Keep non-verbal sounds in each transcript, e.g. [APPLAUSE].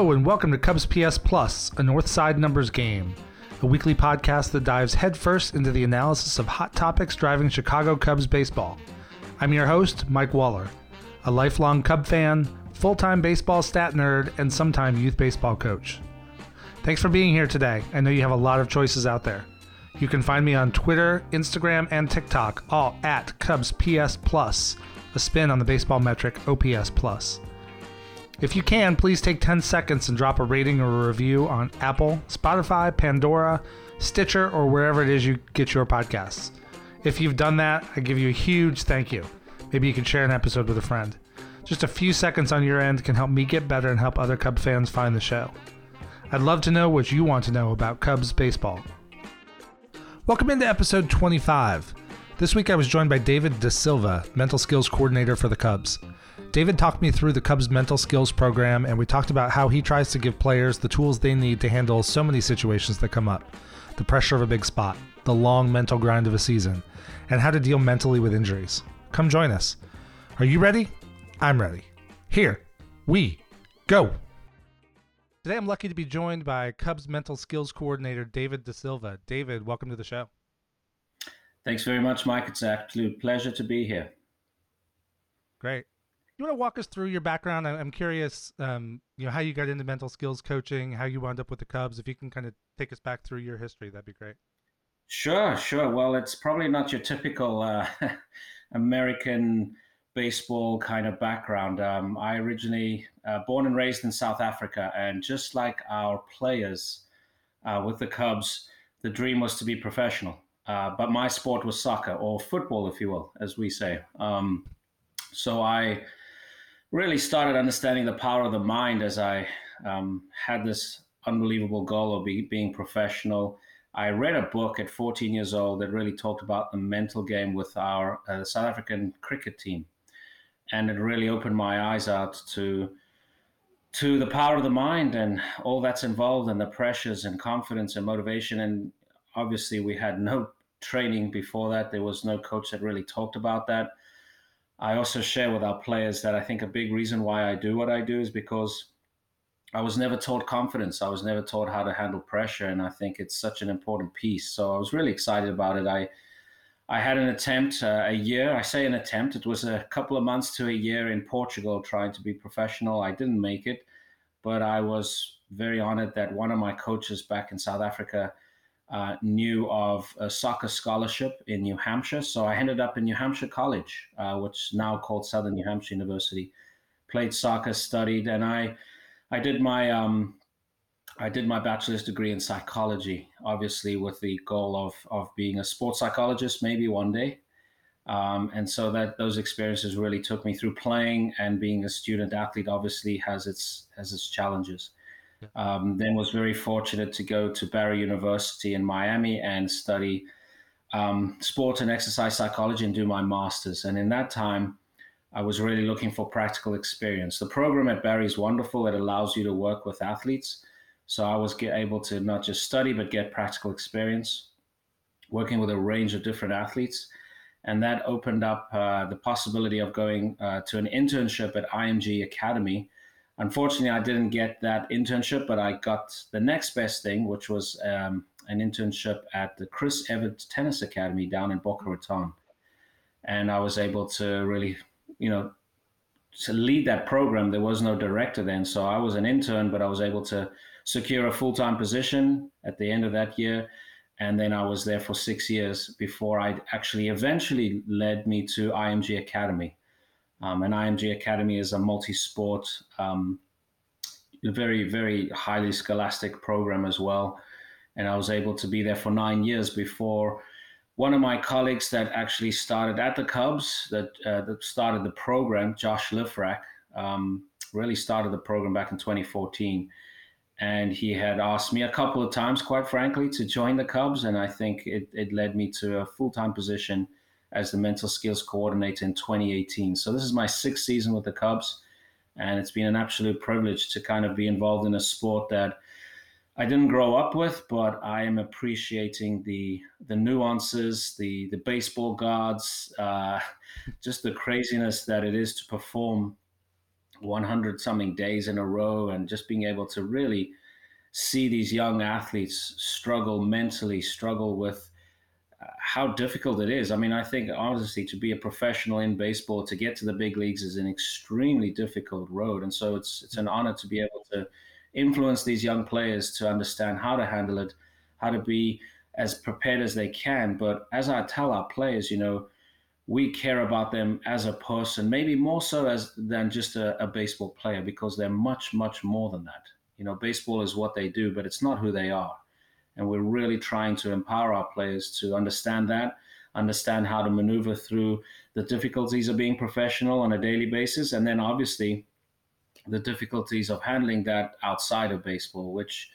Hello, and welcome to Cubs PS Plus, a Northside numbers game, a weekly podcast that dives headfirst into the analysis of hot topics driving Chicago Cubs baseball. I'm your host, Mike Waller, a lifelong Cub fan, full time baseball stat nerd, and sometime youth baseball coach. Thanks for being here today. I know you have a lot of choices out there. You can find me on Twitter, Instagram, and TikTok, all at Cubs PS Plus, a spin on the baseball metric OPS Plus. If you can, please take 10 seconds and drop a rating or a review on Apple, Spotify, Pandora, Stitcher, or wherever it is you get your podcasts. If you've done that, I give you a huge thank you. Maybe you can share an episode with a friend. Just a few seconds on your end can help me get better and help other Cub fans find the show. I'd love to know what you want to know about Cubs baseball. Welcome into episode 25. This week I was joined by David Da Silva, mental skills coordinator for the Cubs. David talked me through the Cubs mental skills program, and we talked about how he tries to give players the tools they need to handle so many situations that come up the pressure of a big spot, the long mental grind of a season, and how to deal mentally with injuries. Come join us. Are you ready? I'm ready. Here, we go. Today I'm lucky to be joined by Cubs mental skills coordinator David Da Silva. David, welcome to the show. Thanks very much, Mike. It's an absolute pleasure to be here. Great you want to walk us through your background? I'm curious, um, you know, how you got into mental skills coaching, how you wound up with the Cubs. If you can kind of take us back through your history, that'd be great. Sure, sure. Well, it's probably not your typical uh, [LAUGHS] American baseball kind of background. Um, I originally uh, born and raised in South Africa, and just like our players uh, with the Cubs, the dream was to be professional. Uh, but my sport was soccer or football, if you will, as we say. Um, so I really started understanding the power of the mind as I um, had this unbelievable goal of be, being professional. I read a book at 14 years old that really talked about the mental game with our uh, South African cricket team, and it really opened my eyes out to to the power of the mind and all that's involved and the pressures and confidence and motivation. And obviously, we had no training before that. There was no coach that really talked about that. I also share with our players that I think a big reason why I do what I do is because I was never taught confidence. I was never taught how to handle pressure, and I think it's such an important piece. So I was really excited about it. I I had an attempt uh, a year. I say an attempt. It was a couple of months to a year in Portugal trying to be professional. I didn't make it, but I was very honored that one of my coaches back in South Africa uh, knew of a soccer scholarship in New Hampshire. So I ended up in New Hampshire College, uh, which now called Southern New Hampshire University. Played soccer, studied, and I, I did my, um, I did my bachelor's degree in psychology. Obviously, with the goal of of being a sports psychologist, maybe one day. Um, and so that those experiences really took me through playing and being a student athlete. Obviously, has its has its challenges. Um, then was very fortunate to go to Barry University in Miami and study um, sport and exercise psychology and do my master's. And in that time, I was really looking for practical experience. The program at Barry is wonderful. It allows you to work with athletes. So I was able to not just study, but get practical experience working with a range of different athletes. And that opened up uh, the possibility of going uh, to an internship at IMG Academy, Unfortunately, I didn't get that internship, but I got the next best thing, which was um, an internship at the Chris Evert Tennis Academy down in Boca Raton. And I was able to really, you know, to lead that program. There was no director then. So I was an intern, but I was able to secure a full time position at the end of that year. And then I was there for six years before I actually eventually led me to IMG Academy. Um, and IMG Academy is a multi-sport, um, very very highly scholastic program as well. And I was able to be there for nine years before one of my colleagues that actually started at the Cubs, that uh, that started the program, Josh Lifrak, um, really started the program back in 2014. And he had asked me a couple of times, quite frankly, to join the Cubs. And I think it, it led me to a full time position as the mental skills coordinator in 2018. So this is my sixth season with the Cubs, and it's been an absolute privilege to kind of be involved in a sport that I didn't grow up with, but I am appreciating the the nuances, the the baseball gods, uh, [LAUGHS] just the craziness that it is to perform 100 something days in a row and just being able to really see these young athletes struggle mentally, struggle with how difficult it is. I mean, I think honestly, to be a professional in baseball, to get to the big leagues is an extremely difficult road. And so it's, it's an honor to be able to influence these young players to understand how to handle it, how to be as prepared as they can. But as I tell our players, you know, we care about them as a person, maybe more so as than just a, a, baseball player, because they're much, much more than that. You know, baseball is what they do, but it's not who they are. And we're really trying to empower our players to understand that, understand how to maneuver through the difficulties of being professional on a daily basis, and then obviously the difficulties of handling that outside of baseball, which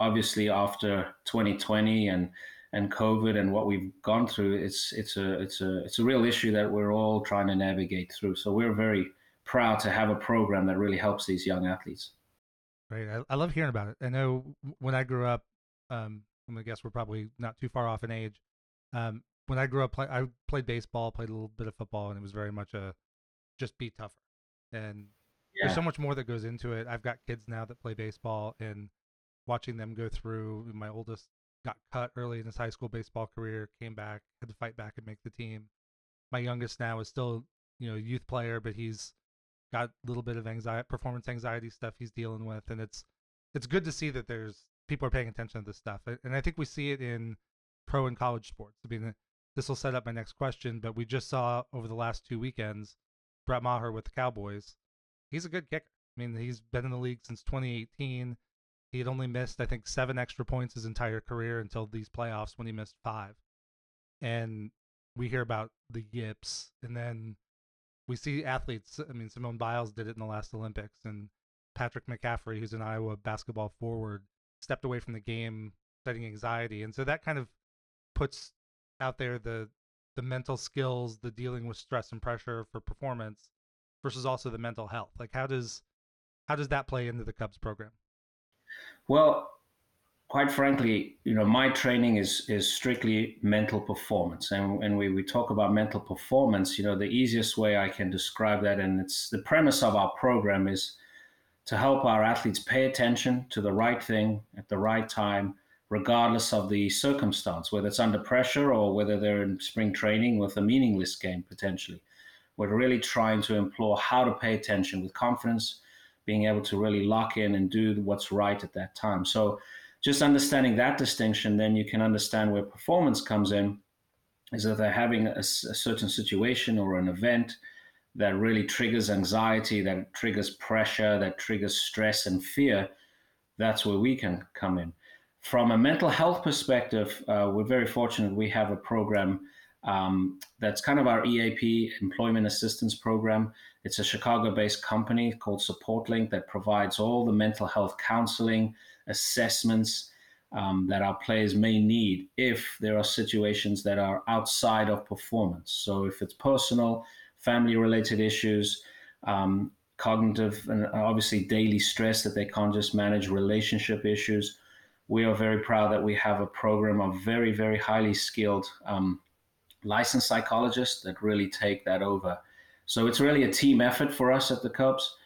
obviously after 2020 and and COVID and what we've gone through, it's it's a it's a it's a real issue that we're all trying to navigate through. So we're very proud to have a program that really helps these young athletes. Right, I, I love hearing about it. I know when I grew up, um, I'm gonna guess we're probably not too far off in age. Um, when I grew up, play, I played baseball, played a little bit of football, and it was very much a just be tougher. And yeah. there's so much more that goes into it. I've got kids now that play baseball, and watching them go through. My oldest got cut early in his high school baseball career, came back, had to fight back and make the team. My youngest now is still, you know, a youth player, but he's got a little bit of anxiety, performance anxiety stuff he's dealing with, and it's it's good to see that there's people are paying attention to this stuff, and I think we see it in pro and college sports. I mean, uh, this will set up my next question, but we just saw over the last two weekends Brett Maher with the Cowboys. He's a good kicker. I mean, he's been in the league since 2018. He had only missed, I think, seven extra points his entire career until these playoffs when he missed five. And we hear about the yips, and then we see athletes. I mean, Simone Biles did it in the last Olympics, and Patrick McCaffery, who's an Iowa basketball forward, stepped away from the game, studying anxiety, and so that kind of puts out there the the mental skills, the dealing with stress and pressure for performance, versus also the mental health. Like, how does how does that play into the Cubs program? Well, quite frankly, you know, my training is is strictly mental performance, and when we, we talk about mental performance, you know, the easiest way I can describe that, and it's the premise of our program is to help our athletes pay attention to the right thing at the right time, regardless of the circumstance, whether it's under pressure or whether they're in spring training with a meaningless game potentially. We're really trying to implore how to pay attention with confidence being able to really lock in and do what's right at that time. So just understanding that distinction, then you can understand where performance comes in. Is that they're having a, a certain situation or an event that really triggers anxiety, that triggers pressure, that triggers stress and fear. That's where we can come in. From a mental health perspective, uh, we're very fortunate. We have a program um, that's kind of our EAP, Employment Assistance Program. It's a Chicago based company called SupportLink that provides all the mental health counseling, assessments um, that our players may need if there are situations that are outside of performance. So, if it's personal, family related issues, um, cognitive, and obviously daily stress that they can't just manage, relationship issues, we are very proud that we have a program of very, very highly skilled um, licensed psychologists that really take that over. So it's really a team effort for us at the Cubs.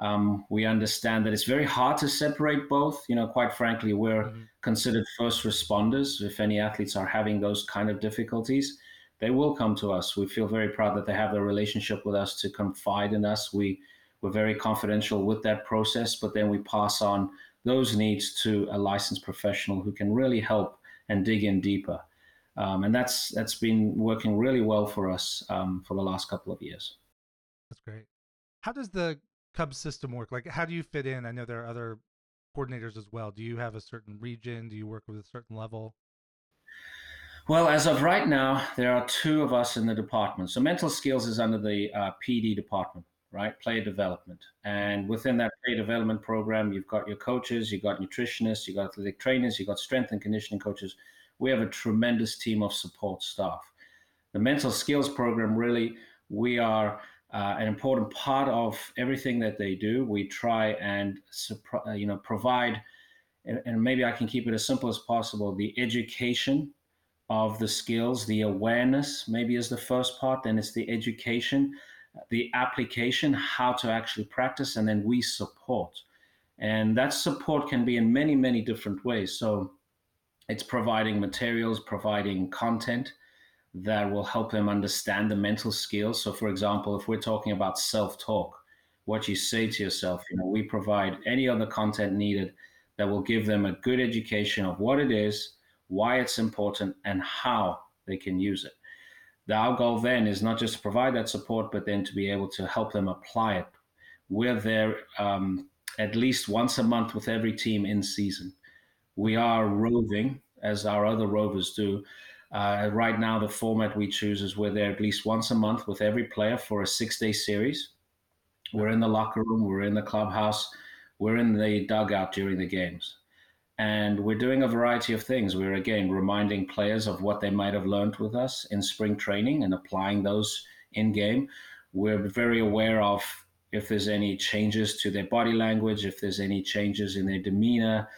Um, we understand that it's very hard to separate both. You know, quite frankly, we're mm-hmm. considered first responders. If any athletes are having those kind of difficulties, they will come to us. We feel very proud that they have a relationship with us to confide in us. We we're very confidential with that process, but then we pass on those needs to a licensed professional who can really help and dig in deeper. Um, and that's that's been working really well for us um, for the last couple of years. That's great. How does the Cubs system work? Like, how do you fit in? I know there are other coordinators as well. Do you have a certain region? Do you work with a certain level? Well, as of right now, there are two of us in the department. So mental skills is under the uh, PD department, right? Player development. And within that player development program, you've got your coaches, you've got nutritionists, you've got athletic trainers, you've got strength and conditioning coaches we have a tremendous team of support staff. The mental skills program really, we are uh, an important part of everything that they do. We try and uh, you know provide, and, and maybe I can keep it as simple as possible. The education of the skills, the awareness maybe is the first part. Then it's the education. the application, how to actually practice, and then we support. And that support can be in many, many different ways. So it's providing materials, providing content that will help them understand the mental skills. So, for example, if we're talking about self talk, what you say to yourself, you know, we provide any other content needed that will give them a good education of what it is, why it's important, and how they can use it. The, our goal then is not just to provide that support, but then to be able to help them apply it. We're there um, at least once a month with every team in season. We are roving, as our other rovers do. Uh, right now, the format we choose is we're there at least once a month with every player for a six day series. We're in the locker room, we're in the clubhouse, we're in the dugout during the games. And we're doing a variety of things. We're again reminding players of what they might have learned with us in spring training and applying those in game. We're very aware of if there's any changes to their body language, if there's any changes in their demeanor,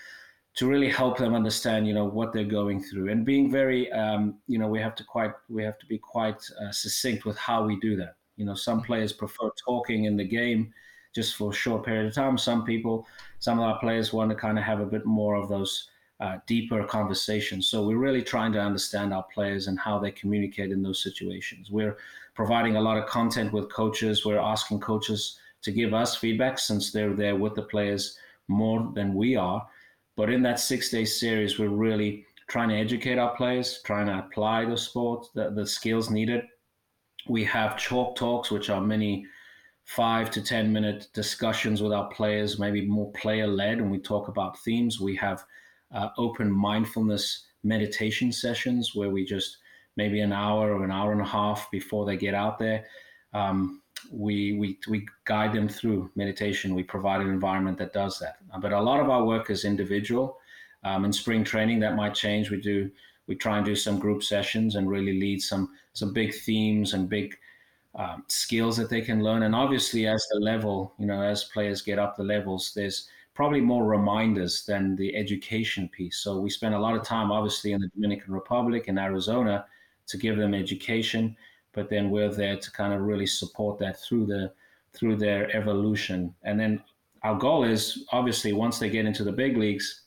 to really help them understand, you know, what they're going through, and being very, um, you know, we have to quite, we have to be quite uh, succinct with how we do that. You know, some players prefer talking in the game just for a short period of time. Some people, some of our players want to kind of have a bit more of those uh, deeper conversations. So we're really trying to understand our players and how they communicate in those situations. We're providing a lot of content with coaches. We're asking coaches to give us feedback since they're there with the players more than we are. But in that six day series, we're really trying to educate our players, trying to apply the sport, the, the skills needed. We have chalk talks, which are many five to 10 minute discussions with our players, maybe more player led, and we talk about themes. We have uh, open mindfulness meditation sessions where we just maybe an hour or an hour and a half before they get out there. Um, we, we, we guide them through meditation. We provide an environment that does that. But a lot of our work is individual. Um, in spring training, that might change. We do we try and do some group sessions and really lead some some big themes and big um, skills that they can learn. And obviously, as the level, you know, as players get up the levels, there's probably more reminders than the education piece. So we spend a lot of time, obviously, in the Dominican Republic and Arizona to give them education, but then we're there to kind of really support that through the through their evolution. And then our goal is obviously once they get into the big leagues,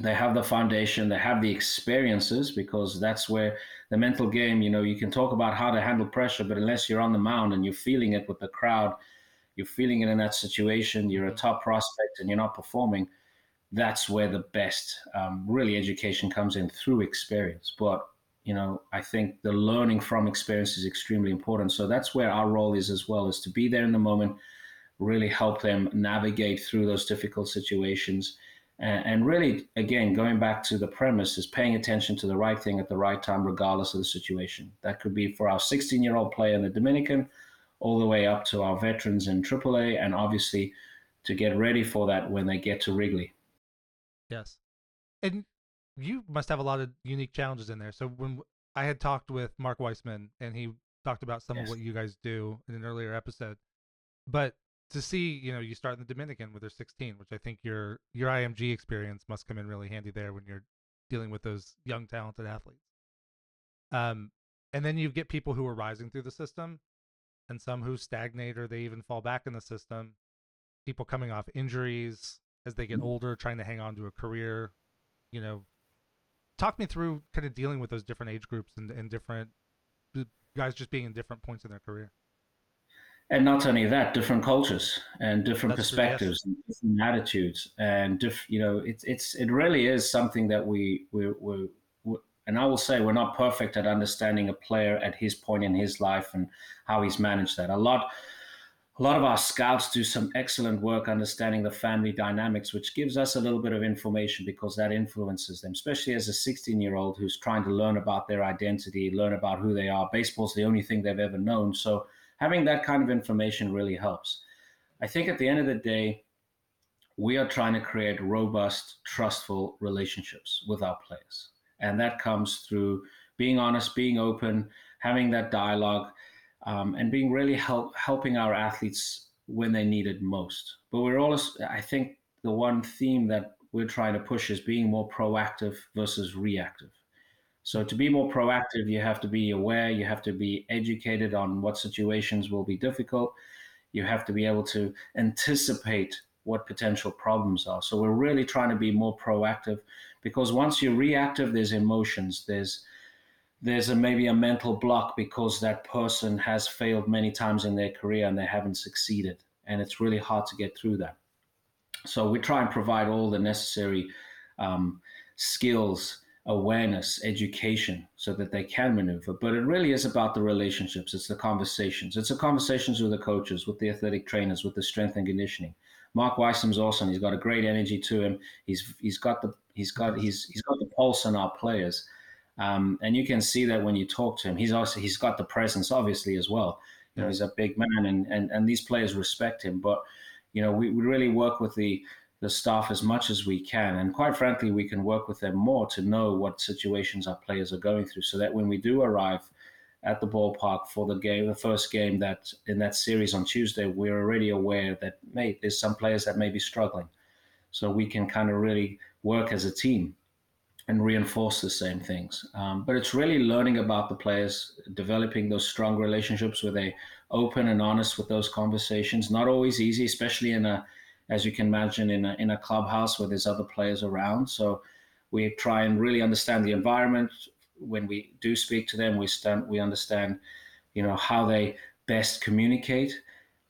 they have the foundation, they have the experiences because that's where the mental game, you know, you can talk about how to handle pressure, but unless you're on the mound and you're feeling it with the crowd, you're feeling it in that situation, you're a top prospect and you're not performing, that's where the best um, really education comes in through experience. But, you know, I think the learning from experience is extremely important. So that's where our role is as well, is to be there in the moment, really help them navigate through those difficult situations and, and really, again, going back to the premise is paying attention to the right thing at the right time, regardless of the situation. That could be for our 16 year old player in the Dominican, all the way up to our veterans in AAA, and obviously to get ready for that when they get to Wrigley. Yes. And you must have a lot of unique challenges in there. So when I had talked with Mark Weissman and he talked about some yes. of what you guys do in an earlier episode, but to see, you know, you start in the Dominican with their 16, which I think your your IMG experience must come in really handy there when you're dealing with those young talented athletes. Um, and then you get people who are rising through the system, and some who stagnate or they even fall back in the system. People coming off injuries as they get mm-hmm. older, trying to hang on to a career. You know, talk me through kind of dealing with those different age groups and, and different guys just being in different points in their career and not only that, different cultures and different That's perspectives and different attitudes, and diff, you know, it's it's it really is something that we we we and I will say we're not perfect at understanding a player at his point in his life and how he's managed that. A lot, a lot of our scouts do some excellent work understanding the family dynamics, which gives us a little bit of information because that influences them, especially as a 16 year old who's trying to learn about their identity, learn about who they are. Baseball's the only thing they've ever known, so having that kind of information really helps. I think at the end of the day, we are trying to create robust, trustful relationships with our players. And that comes through being honest, being open, having that dialogue, um, and being really help, helping our athletes when they need it most. But we're always, I think, the one theme that we're trying to push is being more proactive versus reactive. So to be more proactive, you have to be aware, you have to be educated on what situations will be difficult. You have to be able to anticipate what potential problems are. So we're really trying to be more proactive because once you're reactive, there's emotions, there's there's a, maybe a mental block because that person has failed many times in their career and they haven't succeeded, and it's really hard to get through that. So we try and provide all the necessary um, skills awareness, education, so that they can maneuver. But it really is about the relationships. It's the conversations. It's the conversations with the coaches, with the athletic trainers, with the strength and conditioning. Mark Weissman's awesome. He's got a great energy to him. He's he's got the he's got he's he's got the pulse on our players, um, and you can see that when you talk to him. He's also he's got the presence, obviously, as well. You know, he's a big man, and and and these players respect him. But you know, we, we really work with the the staff as much as we can. And quite frankly, we can work with them more to know what situations our players are going through so that when we do arrive at the ballpark for the game, the first game that in that series on Tuesday, we're already aware that, mate, there's some players that may be struggling. So we can kind of really work as a team and reinforce the same things. Um, but it's really learning about the players, developing those strong relationships where they open and honest with those conversations. Not always easy, especially in a as you can imagine, in a, in a clubhouse where there's other players around. So we try and really understand the environment. When we do speak to them, we stand, we understand, you know, how they best communicate.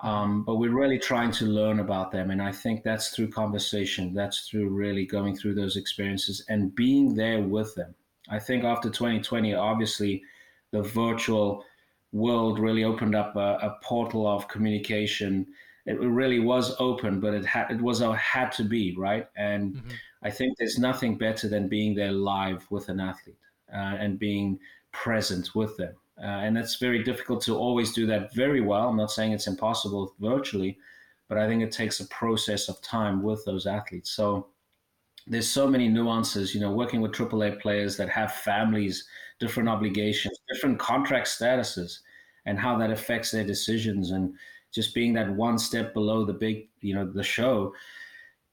Um, but we're really trying to learn about them, and I think that's through conversation. That's through really going through those experiences and being there with them. I think after 2020, obviously, the virtual world really opened up a, a portal of communication it really was open, but it had it was a had to be right. And mm-hmm. I think there's nothing better than being there live with an athlete uh, and being present with them. Uh, and it's very difficult to always do that very well. I'm not saying it's impossible virtually, but I think it takes a process of time with those athletes. So there's so many nuances, you know, working with AAA players that have families, different obligations, different contract statuses, and how that affects their decisions. And just being that one step below the big, you know, the show,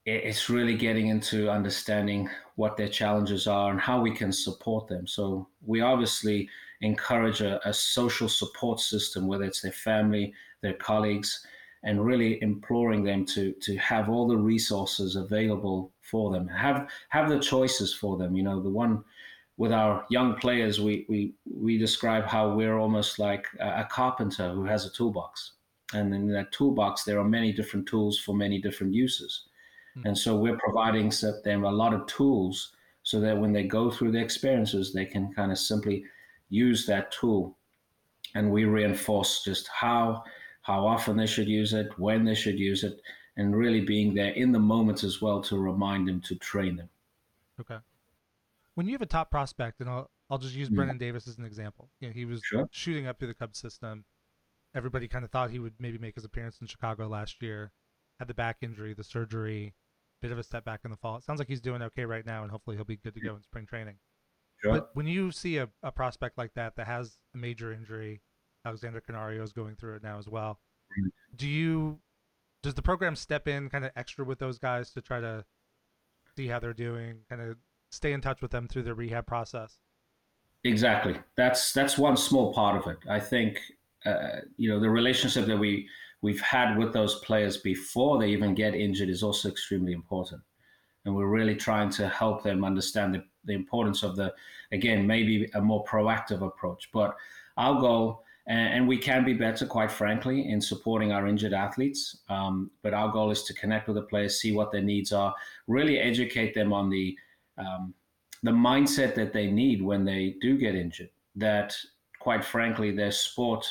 it's really getting into understanding what their challenges are and how we can support them. So we obviously encourage a, a social support system, whether it's their family, their colleagues, and really imploring them to to have all the resources available for them, have have the choices for them. You know, the one with our young players, we we we describe how we're almost like a, a carpenter who has a toolbox and in that toolbox, there are many different tools for many different uses. Mm-hmm. And so we're providing them a lot of tools so that when they go through the experiences, they can kind of simply use that tool. And we reinforce just how how often they should use it, when they should use it, and really being there in the moment as well to remind them to train them. Okay. When you have a top prospect, and I'll I'll just use mm-hmm. Brennen Davis as an example. You know, he was sure. shooting up through the Cubs system everybody kind of thought he would maybe make his appearance in Chicago last year. Had the back injury, the surgery, bit of a step back in the fall. It sounds like he's doing okay right now, and hopefully he'll be good to go in spring training. Sure. But when you see a, a prospect like that that has a major injury, Alexander Canario is going through it now as well. Do you does the program step in kind of extra with those guys to try to see how they're doing, kind of stay in touch with them through their rehab process? Exactly. That's that's one small part of it. I think uh, you know the relationship that we we've had with those players before they even get injured is also extremely important. And we're really trying to help them understand the, the importance of the again maybe a more proactive approach. But our goal and, and we can be better quite frankly in supporting our injured athletes um, but our goal is to connect with the players see what their needs are really educate them on the um, the mindset that they need when they do get injured that quite frankly their sport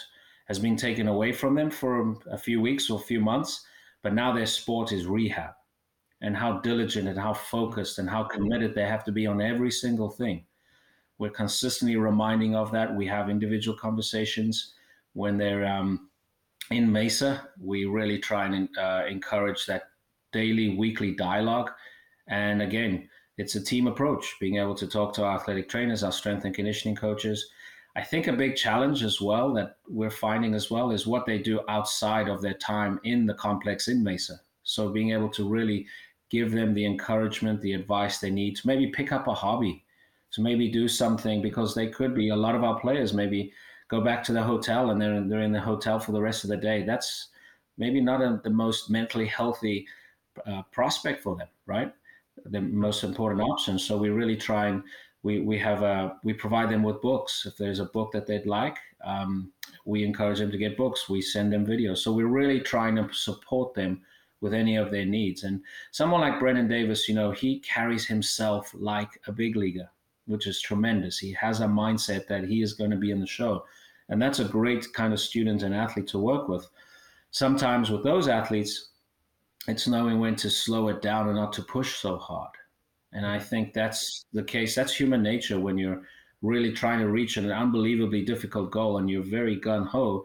has been taken away from them for a few weeks or a few months, but now their sport is rehab and how diligent and how focused and how committed they have to be on every single thing. We're consistently reminding of that. We have individual conversations when they're um, in Mesa. We really try and uh, encourage that daily, weekly dialogue. And again, it's a team approach, being able to talk to our athletic trainers, our strength and conditioning coaches, I think a big challenge as well that we're finding as well is what they do outside of their time in the complex in Mesa. So being able to really give them the encouragement, the advice they need to maybe pick up a hobby. to maybe do something because they could be a lot of our players maybe go back to the hotel and they're they're in the hotel for the rest of the day. That's maybe not a, the most mentally healthy uh, prospect for them, right? The most important option. So we really try and we we have a we provide them with books. If there's a book that they'd like, um, we encourage them to get books. We send them videos. So we're really trying to support them with any of their needs. And someone like Brennen Davis, you know, he carries himself like a big leaguer which is tremendous. He has a mindset that he is going to be in the show. And that's a great kind of student and athlete to work with. Sometimes with those athletes, it's knowing when to slow it down and not to push so hard. And I think that's the case. That's human nature when you're really trying to reach an unbelievably difficult goal and you're very gun ho.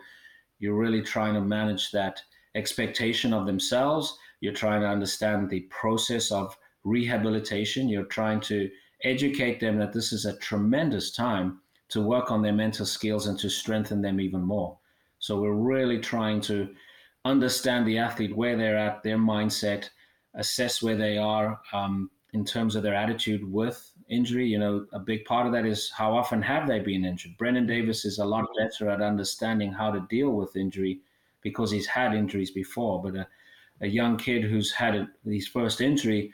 You're really trying to manage that expectation of themselves. You're trying to understand the process of rehabilitation. You're trying to educate them that this is a tremendous time to work on their mental skills and to strengthen them even more. So we're really trying to understand the athlete where they're at, their mindset, assess where they are um, in terms of their attitude with injury. You know, a big part of that is how often have they been injured. Brennen Davis is a lot mm-hmm. better at understanding how to deal with injury because he's had injuries before. But a, a young kid who's had a, his first injury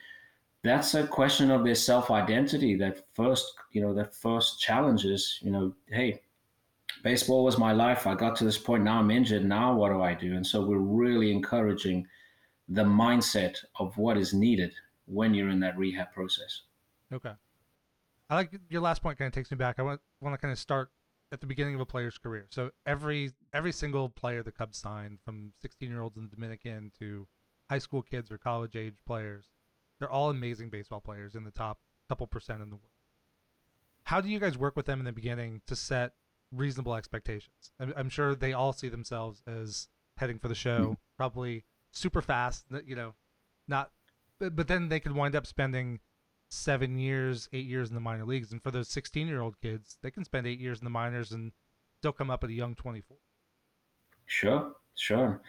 that's a question of their self-identity that first you know that first challenge is you know hey baseball was my life i got to this point now i'm injured now what do i do and so we're really encouraging the mindset of what is needed when you're in that rehab process okay i like your last point kind of takes me back i want, want to kind of start at the beginning of a player's career so every every single player the cubs signed from 16 year olds in the dominican to high school kids or college age players they're all amazing baseball players in the top couple percent in the world. How do you guys work with them in the beginning to set reasonable expectations? I'm, I'm sure they all see themselves as heading for the show, mm-hmm. probably super fast. You know, not, but, but then they could wind up spending seven years, eight years in the minor leagues, and for those 16 year old kids, they can spend eight years in the minors and still come up at a young 24. Sure, sure.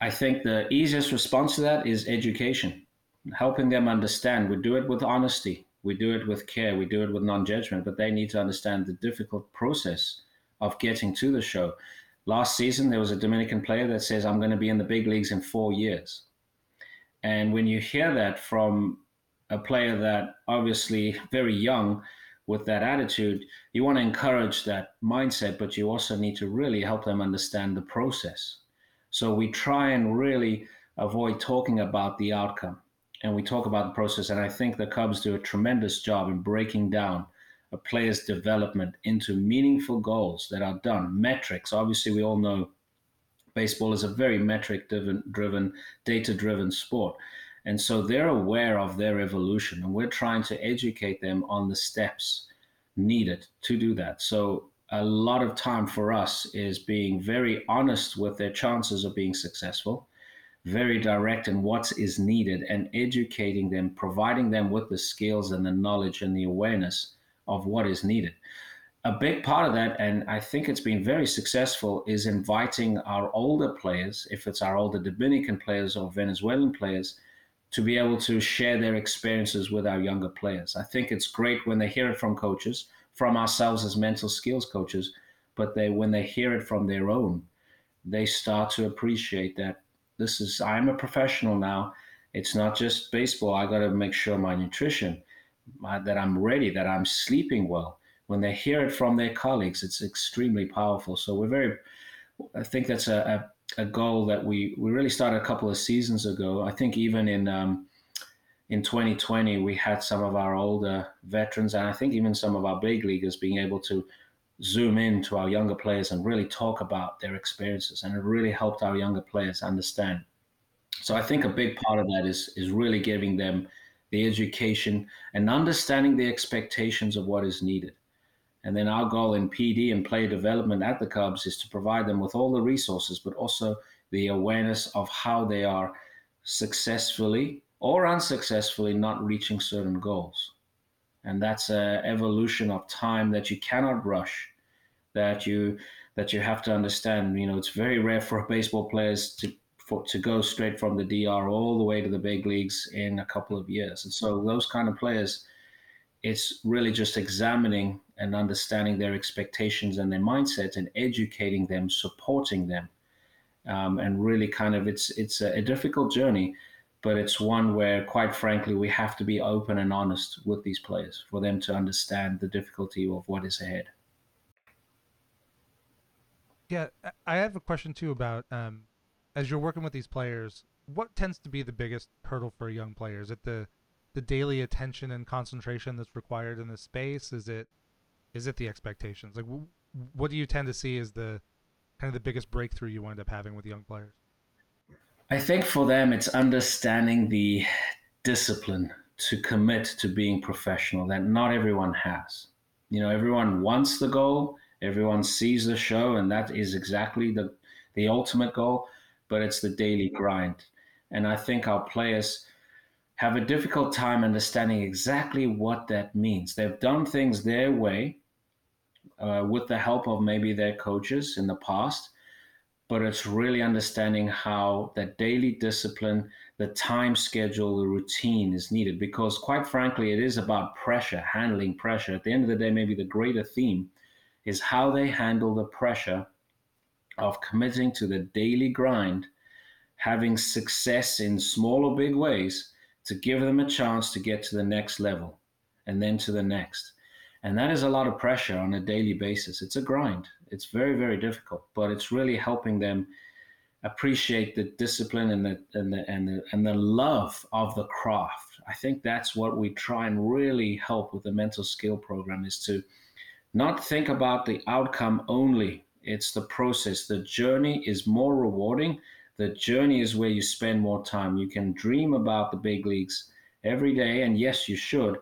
I think the easiest response to that is education helping them understand. We do it with honesty, we do it with care, we do it with non judgment, but they need to understand the difficult process of getting to the show. Last season, there was a Dominican player that says, I'm going to be in the big leagues in four years. And when you hear that from a player that obviously very young with that attitude, you want to encourage that mindset, but you also need to really help them understand the process. So we try and really avoid talking about the outcome and we talk about the process. And I think the Cubs do a tremendous job in breaking down a player's development into meaningful goals that are done. Metrics, obviously, we all know baseball is a very metric driven, data driven sport. And so they're aware of their evolution, and we're trying to educate them on the steps needed to do that. So a lot of time for us is being very honest with their chances of being successful very direct in what is needed and educating them, providing them with the skills and the knowledge and the awareness of what is needed. A big part of that, and I think it's been very successful, is inviting our older players, if it's our older Dominican players or Venezuelan players, to be able to share their experiences with our younger players. I think it's great when they hear it from coaches, from ourselves as mental skills coaches, but they when they hear it from their own, they start to appreciate that this is I'm a professional now. It's not just baseball. I got to make sure my nutrition, my, that I'm ready, that I'm sleeping well. When they hear it from their colleagues, it's extremely powerful. So we're very. I think that's a, a, a goal that we we really started a couple of seasons ago. I think even in um, in 2020 we had some of our older veterans and I think even some of our big leaguers being able to zoom in to our younger players and really talk about their experiences. And it really helped our younger players understand. So I think a big part of that is is really giving them the education and understanding the expectations of what is needed. And then our goal in PD and player development at the Cubs is to provide them with all the resources, but also the awareness of how they are successfully or unsuccessfully not reaching certain goals. And that's an evolution of time that you cannot rush that you that you have to understand. You know, it's very rare for baseball players to for, to go straight from the DR all the way to the big leagues in a couple of years. And so those kind of players, it's really just examining and understanding their expectations and their mindset and educating them, supporting them. Um, and really kind of it's it's a, a difficult journey, but it's one where quite frankly we have to be open and honest with these players for them to understand the difficulty of what is ahead. Yeah, I have a question too about um, as you're working with these players, what tends to be the biggest hurdle for young player? Is it the the daily attention and concentration that's required in this space? Is it is it the expectations? Like, what do you tend to see as the kind of the biggest breakthrough you wind up having with young players? I think for them, it's understanding the discipline to commit to being professional that not everyone has. You know, everyone wants the goal, everyone sees the show, and that is exactly the the ultimate goal. But it's the daily grind, and I think our players have a difficult time understanding exactly what that means. They've done things their way uh, with the help of maybe their coaches in the past, but it's really understanding how that daily discipline, the time schedule, the routine is needed. Because quite frankly, it is about pressure, handling pressure. At the end of the day, maybe the greater theme is how they handle the pressure of committing to the daily grind, having success in small or big ways to give them a chance to get to the next level and then to the next. And that is a lot of pressure on a daily basis. It's a grind. It's very, very difficult, but it's really helping them appreciate the discipline and the and the and the and the love of the craft. I think that's what we try and really help with the mental skill program is to not think about the outcome only. It's the process. The journey is more rewarding the journey is where you spend more time. You can dream about the big leagues every day, and yes, you should,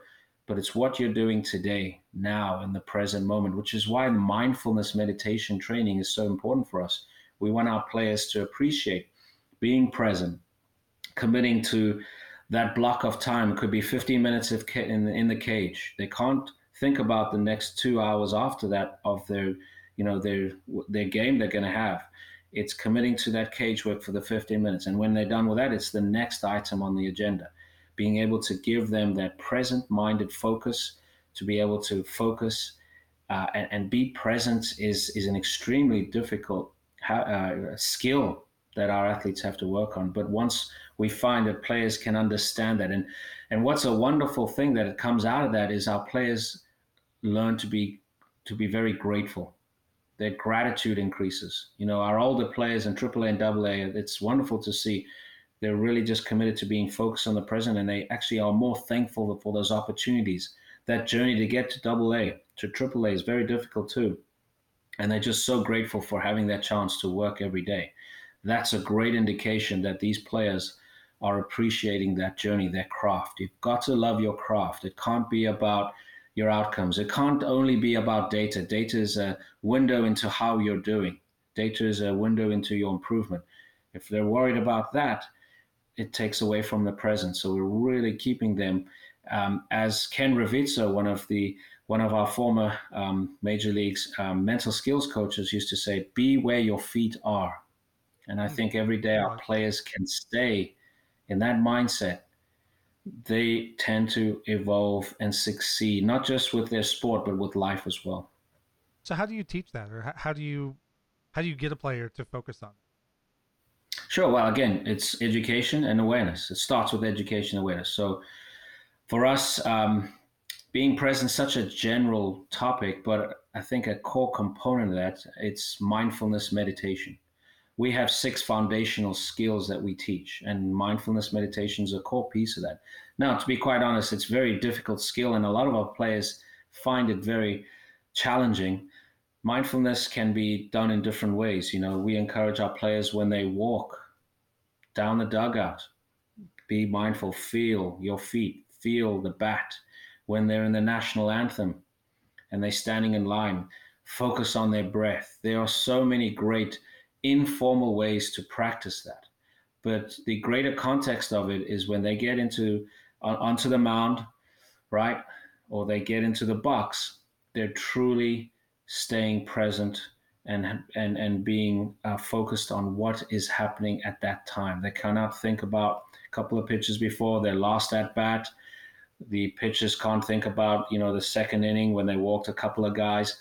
but it's what you're doing today, now, in the present moment, which is why mindfulness meditation training is so important for us. We want our players to appreciate being present, committing to that block of time. It could be 15 minutes of in, in the cage. They can't think about the next two hours after that of their, you know, their their game they're going to have it's committing to that cage work for the 15 minutes. And when they're done with that, it's the next item on the agenda. Being able to give them that present minded focus, to be able to focus uh, and, and, be present is, is an extremely difficult uh, skill that our athletes have to work on. But once we find that players can understand that, and, and what's a wonderful thing that it comes out of that is our players learn to be to be very grateful their gratitude increases. You know, our older players in AAA and AA, it's wonderful to see they're really just committed to being focused on the present and they actually are more thankful for those opportunities. That journey to get to double A, to triple A is very difficult too. And they're just so grateful for having that chance to work every day. That's a great indication that these players are appreciating that journey, their craft. You've got to love your craft. It can't be about your outcomes. It can't only be about data. Data is a window into how you're doing. Data is a window into your improvement. If they're worried about that, it takes away from the present. So we're really keeping them. Um, as Ken Ravizza, one of the one of our former um, major leagues um, mental skills coaches, used to say, "Be where your feet are." And I hmm. think every day our players can stay in that mindset they tend to evolve and succeed, not just with their sport, but with life as well. So, how do you teach that, or how do you how do you get a player to focus on? Sure. Well, again, it's education and awareness. It starts with education awareness. So, for us, um, being present such a general topic, but I think a core component of that it's mindfulness meditation we have six foundational skills that we teach, and mindfulness meditation is a core piece of that. Now, to be quite honest, it's a very difficult skill, and a lot of our players find it very challenging. Mindfulness can be done in different ways. You know, we encourage our players when they walk down the dugout, be mindful, feel your feet, feel the bat. When they're in the national anthem and they're standing in line, focus on their breath. There are so many great informal ways to practice that. But the greater context of it is when they get into on, onto the mound, right, or they get into the box, they're truly staying present and and and being uh, focused on what is happening at that time. They cannot think about a couple of pitches before their last at bat, The pitchers can't think about, you know, the second inning when they walked a couple of guys,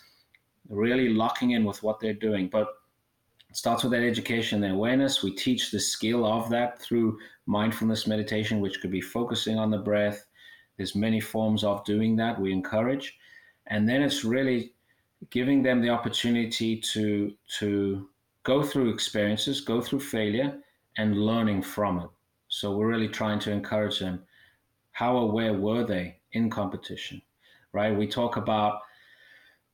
really locking in with what they're doing. But it starts with that education and awareness. We teach the skill of that through mindfulness meditation, which could be focusing on the breath. There's many forms of doing that we encourage. And then it's really giving them the opportunity to to go through experiences, go through failure, and learning from it. So we're really trying to encourage them. How aware were they in competition, right? We talk about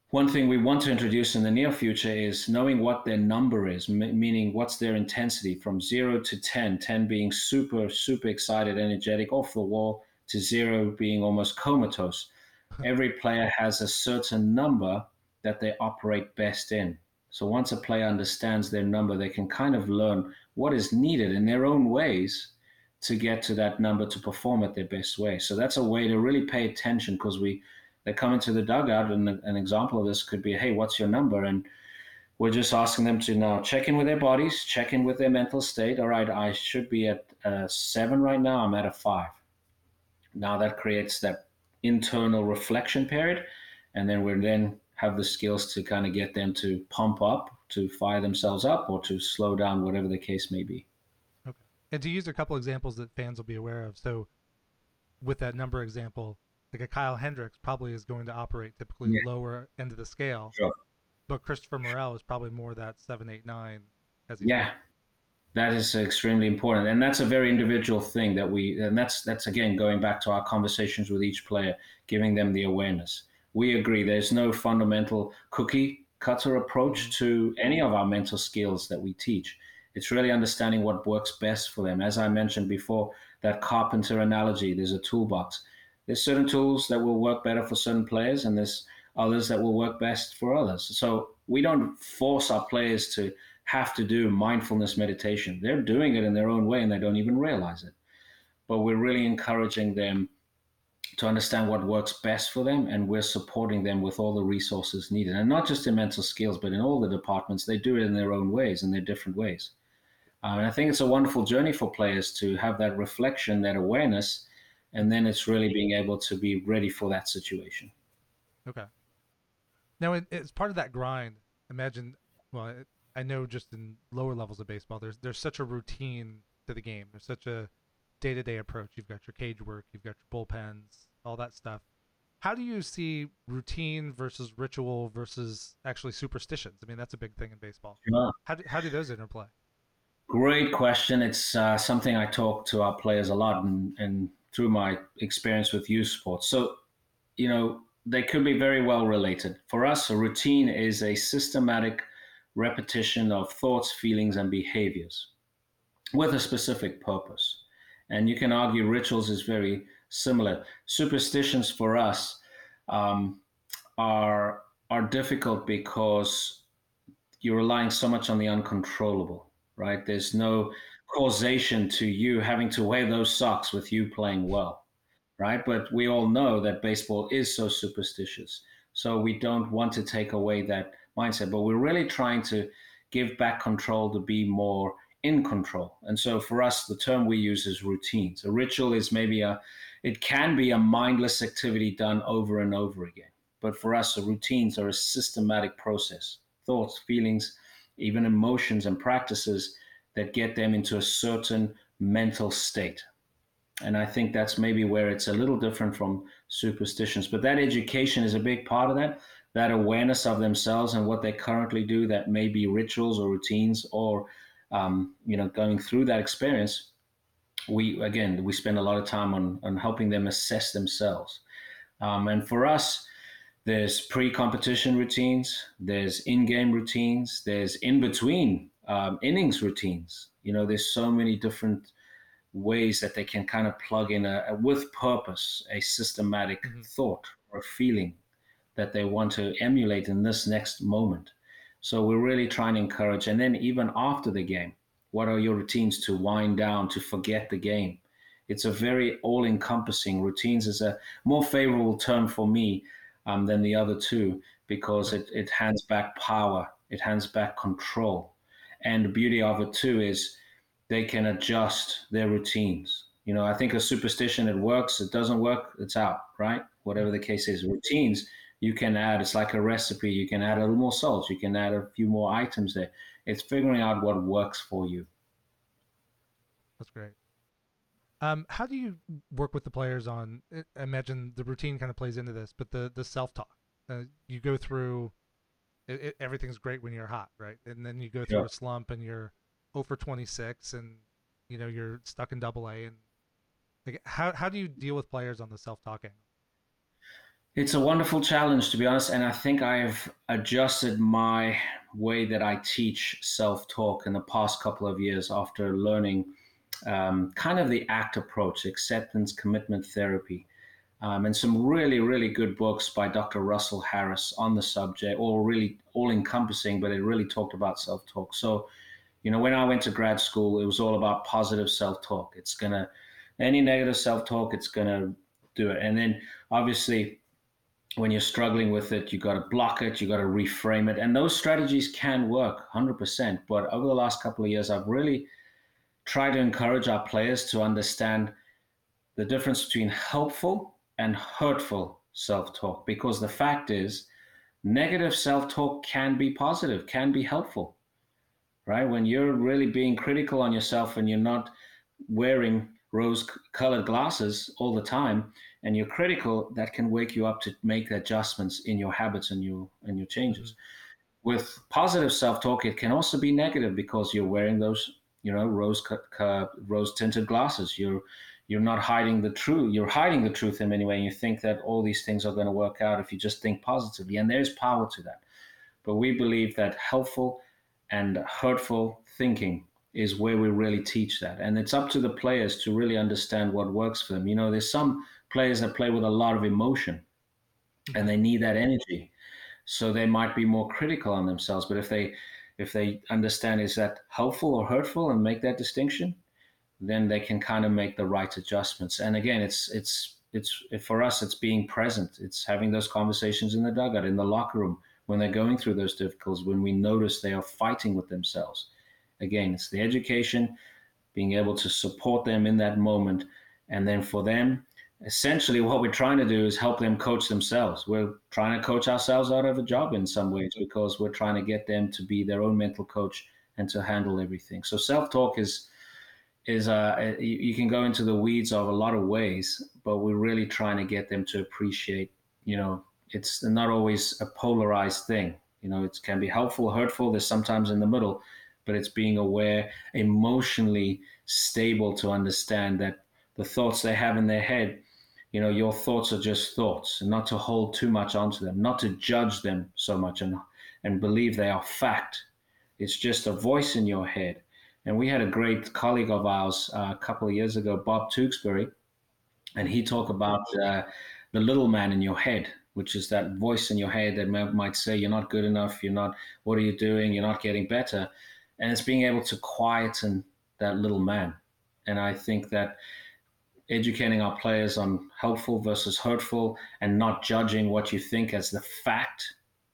one thing we want to introduce in the near future is knowing what their number is, m- meaning what's their intensity from zero to 10, 10 being super, super excited, energetic, off the wall, to zero being almost comatose. [LAUGHS] Every player has a certain number that they operate best in. So once a player understands their number, they can kind of learn what is needed in their own ways to get to that number to perform at their best way. So that's a way to really pay attention because we they come into the dugout and an example of this could be, hey, what's your number? And we're just asking them to now check in with their bodies, check in with their mental state. All right, I should be at a seven right now. I'm at a five. Now that creates that internal reflection period, and then we're then have the skills to kind of get them to pump up, to fire themselves up, or to slow down, whatever the case may be. Okay. And to use a couple examples that fans will be aware of. So, with that number example, like a Kyle Hendricks probably is going to operate typically yeah. lower end of the scale. Sure. But Christopher Morel is probably more that seven, eight, nine. As yeah, that is extremely important, and that's a very individual thing that we. And that's that's again going back to our conversations with each player, giving them the awareness we agree there's no fundamental cookie cutter approach mm. to any of our mental skills that we teach. It's really understanding what works best for them. As I mentioned before, that carpenter analogy, there's a toolbox. There's certain tools that will work better for certain players, and there's others that will work best for others. So we don't force our players to have to do mindfulness meditation. They're doing it in their own way and they don't even realize it. But we're really encouraging them to understand what works best for them, and we're supporting them with all the resources needed, and not just in mental skills, but in all the departments. They do it in their own ways, in their different ways. Um, and I think it's a wonderful journey for players to have that reflection, that awareness, and then it's really being able to be ready for that situation. Okay. Now, it, it's part of that grind. Imagine, well, I know just in lower levels of baseball, there's there's such a routine to the game. There's such a day to day approach. You've got your cage work, you've got your bullpens, all that stuff. How do you see routine versus ritual versus actually superstitions? I mean, that's a big thing in baseball. Yeah. How, do, how do those interplay? Great question. It's uh, something I talk to our players a lot and, and through my experience with youth sports. So, you know, they could be very well related. For us, a routine is a systematic repetition of thoughts, feelings, and behaviors with a specific purpose. And you can argue rituals is very similar. Superstitions for us um, are are difficult because you're relying so much on the uncontrollable, right? There's no causation to you having to wear those socks with you playing well, right? But we all know that baseball is so superstitious. So we don't want to take away that mindset, but we're really trying to give back control to be more in control. And so for us, the term we use is routines. A ritual is maybe a, it can be a mindless activity done over and over again. But for us, the routines are a systematic process, thoughts, feelings, even emotions and practices that get them into a certain mental state. And I think that's maybe where it's a little different from superstitions. But that education is a big part of that. That awareness of themselves and what they currently do that may be rituals or routines or um, you know, going through that experience, we again we spend a lot of time on on helping them assess themselves. Um, and for us, there's pre-competition routines, there's in-game routines, there's in-between um, innings routines. You know, there's so many different ways that they can kind of plug in a, a with purpose a systematic mm-hmm. thought or feeling that they want to emulate in this next moment. So we're really trying to encourage. And then even after the game, what are your routines to wind down, to forget the game? It's a very all encompassing routines is a more favorable term for me um, than the other two because it, it hands back power, it hands back control. And the beauty of it too is they can adjust their routines. You know, I think a superstition, it works, it doesn't work, it's out, right? Whatever the case is. Routines, you can add, it's like a recipe. You can add a little more salt, you can add a few more items there. It's figuring out what works for you. That's great. Um, how do you work with the players on? I imagine the routine kind of plays into this, but the the self talk. Uh, you go through. It, it, everything's great when you're hot, right? And then you go through a slump and you're over 26, and you know you're stuck in Double A. And like, how how do you deal with players on the self talking? It's a wonderful challenge, to be honest, and I think I've adjusted my way that I teach self talk in the past couple of years after learning um, kind of the ACT approach, acceptance commitment therapy. Um, and some really, really good books by Dr. Russell Harris on the subject, all really all encompassing, but it really talked about self talk. So, you know, when I went to grad school, it was all about positive self talk. It's gonna any negative self talk, it's gonna do it. And then obviously, when you're struggling with it, you got to block it, you got to reframe it, and those strategies can work 100%. But over the last couple of years, I've really tried to encourage our players to understand the difference between helpful and hurtful self talk because the fact is, negative self talk can be positive, can be helpful, right? When you're really being critical on yourself and you're not wearing rose colored glasses all the time and you're critical that can wake you up to make adjustments in your habits and your and your changes. Mm-hmm. with positive self-talk it can also be negative because you're wearing those you know rose rose tinted glasses. You're you're not hiding the truth you're hiding the truth in many ways you think that all these things are going to work out if you just think positively and there's power to that. But we believe that helpful and hurtful thinking is where we really teach that and it's up to the players to really understand what works for them you know there's some players that play with a lot of emotion and they need that energy so they might be more critical on themselves but if they if they understand is that helpful or hurtful and make that distinction, then they can kind of make the right adjustments. And again, it's it's it's for us, it's being present. It's having those conversations in the dugout, in the locker room, when they're going through those difficulties, when we notice they are fighting with themselves. Again, it's the education, being able to support them in that moment, and then for them essentially what we're trying to do is help them coach themselves. We're trying to coach ourselves out of a job in some ways because we're trying to get them to be their own mental coach and to handle everything. So self-talk is is uh, you can go into the weeds of a lot of ways, but we're really trying to get them to appreciate, you know, it's not always a polarized thing. You know, it can be helpful, hurtful. There's sometimes in the middle, but it's being aware, emotionally stable to understand that the thoughts they have in their head you know your thoughts are just thoughts and not to hold too much onto them not to judge them so much and and believe they are fact. It's just a voice in your head. And we had a great colleague of ours uh, a couple of years ago bob tewksbury and he talked about uh, the little man in your head which is that voice in your head that might say you're not good enough. You're not what are you doing? You're not getting better and it's being able to quieten that little man and i think that educating our players on helpful versus hurtful and not judging what you think as the fact,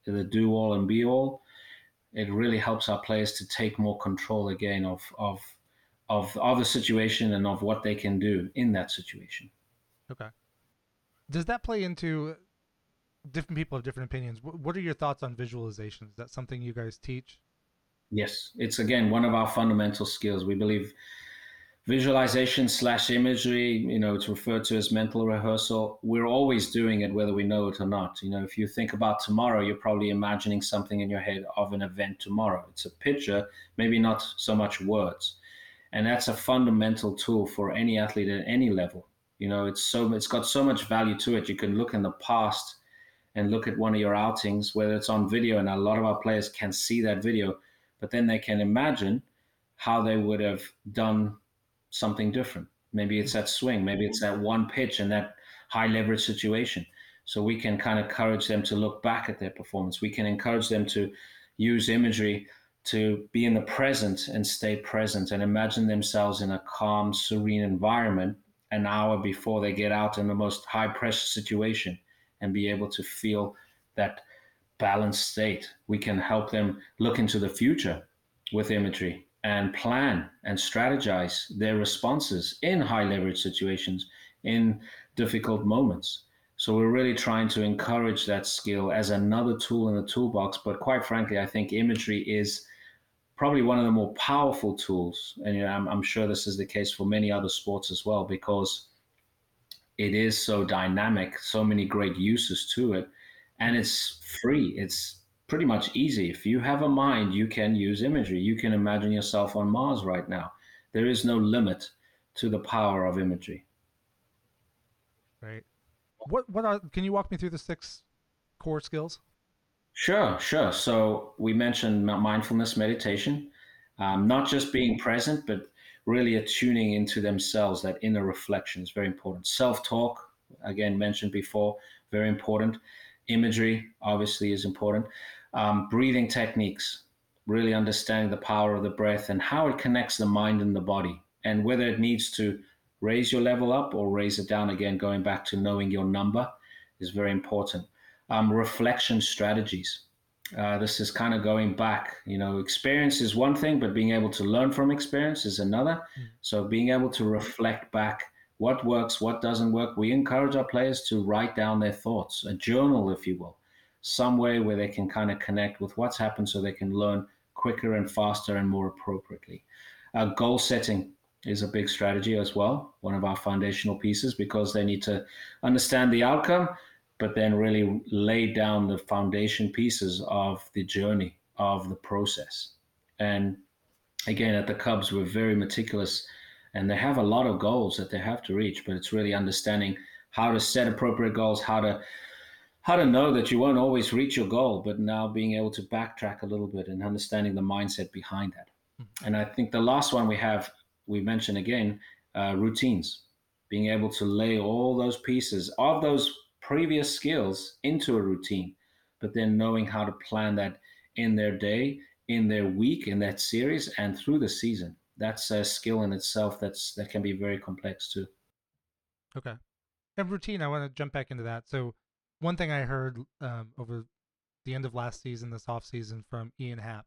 the do all and be all, it really helps our players to take more control again of of of, of the situation and of what they can do in that situation. Okay. Does that play into different people have different opinions? What are your thoughts on visualization? Is that something you guys teach? Yes, it's again one of our fundamental skills. We believe visualization slash imagery you know it's referred to as mental rehearsal. We're always doing it whether we know it or not. You know if you think about tomorrow you're probably imagining something in your head of an event tomorrow. It's a picture maybe not so much words. And that's a fundamental tool for any athlete at any level. You know it's so it's got so much value to it. You can look in the past and look at one of your outings whether it's on video and a lot of our players can see that video but then they can imagine how they would have done something different. Maybe it's that swing, maybe it's that one pitch and that high leverage situation. So we can kind of encourage them to look back at their performance. We can encourage them to use imagery to be in the present and stay present and imagine themselves in a calm, serene environment an hour before they get out in the most high pressure situation and be able to feel that balanced state. We can help them look into the future with imagery and plan and strategize their responses in high leverage situations in difficult moments. So we're really trying to encourage that skill as another tool in the toolbox. But quite frankly, I think imagery is probably one of the more powerful tools. And you know, I'm, I'm sure this is the case for many other sports as well, because it is so dynamic, so many great uses to it, and it's free. It's pretty much easy. If you have a mind, you can use imagery. You can imagine yourself on Mars right now. There is no limit to the power of imagery. Right. What what are can you walk me through the six core skills? Sure, sure. So we mentioned mindfulness meditation, um, not just being present, but really attuning into themselves. That inner reflection is very important. Self talk, again mentioned before, very important. Imagery obviously is important um, breathing techniques, really understanding the power of the breath and how it connects the mind and the body, and whether it needs to raise your level up or raise it down again, going back to knowing your number is very important. Um, reflection strategies. Uh, this is kind of going back. You know, experience is one thing, but being able to learn from experience is another. Mm. So, being able to reflect back what works, what doesn't work. We encourage our players to write down their thoughts, a journal, if you will some way where they can kind of connect with what's happened so they can learn quicker and faster and more appropriately. Uh, goal setting is a big strategy as well, one of our foundational pieces, because they need to understand the outcome, but then really lay down the foundation pieces of the journey of the process. And again, at the Cubs, we're very meticulous and they have a lot of goals that they have to reach, but it's really understanding how to set appropriate goals, how to how to know that you won't always reach your goal, but now being able to backtrack a little bit and understanding the mindset behind that. Mm-hmm. And I think the last one we have, we mentioned again, uh, routines, being able to lay all those pieces of those previous skills into a routine, but then knowing how to plan that in their day, in their week, in that series, and through the season. That's a skill in itself. That's that can be very complex too. Okay, and routine. I want to jump back into that. So one thing I heard um, over the end of last season, this off season, from Ian Happ.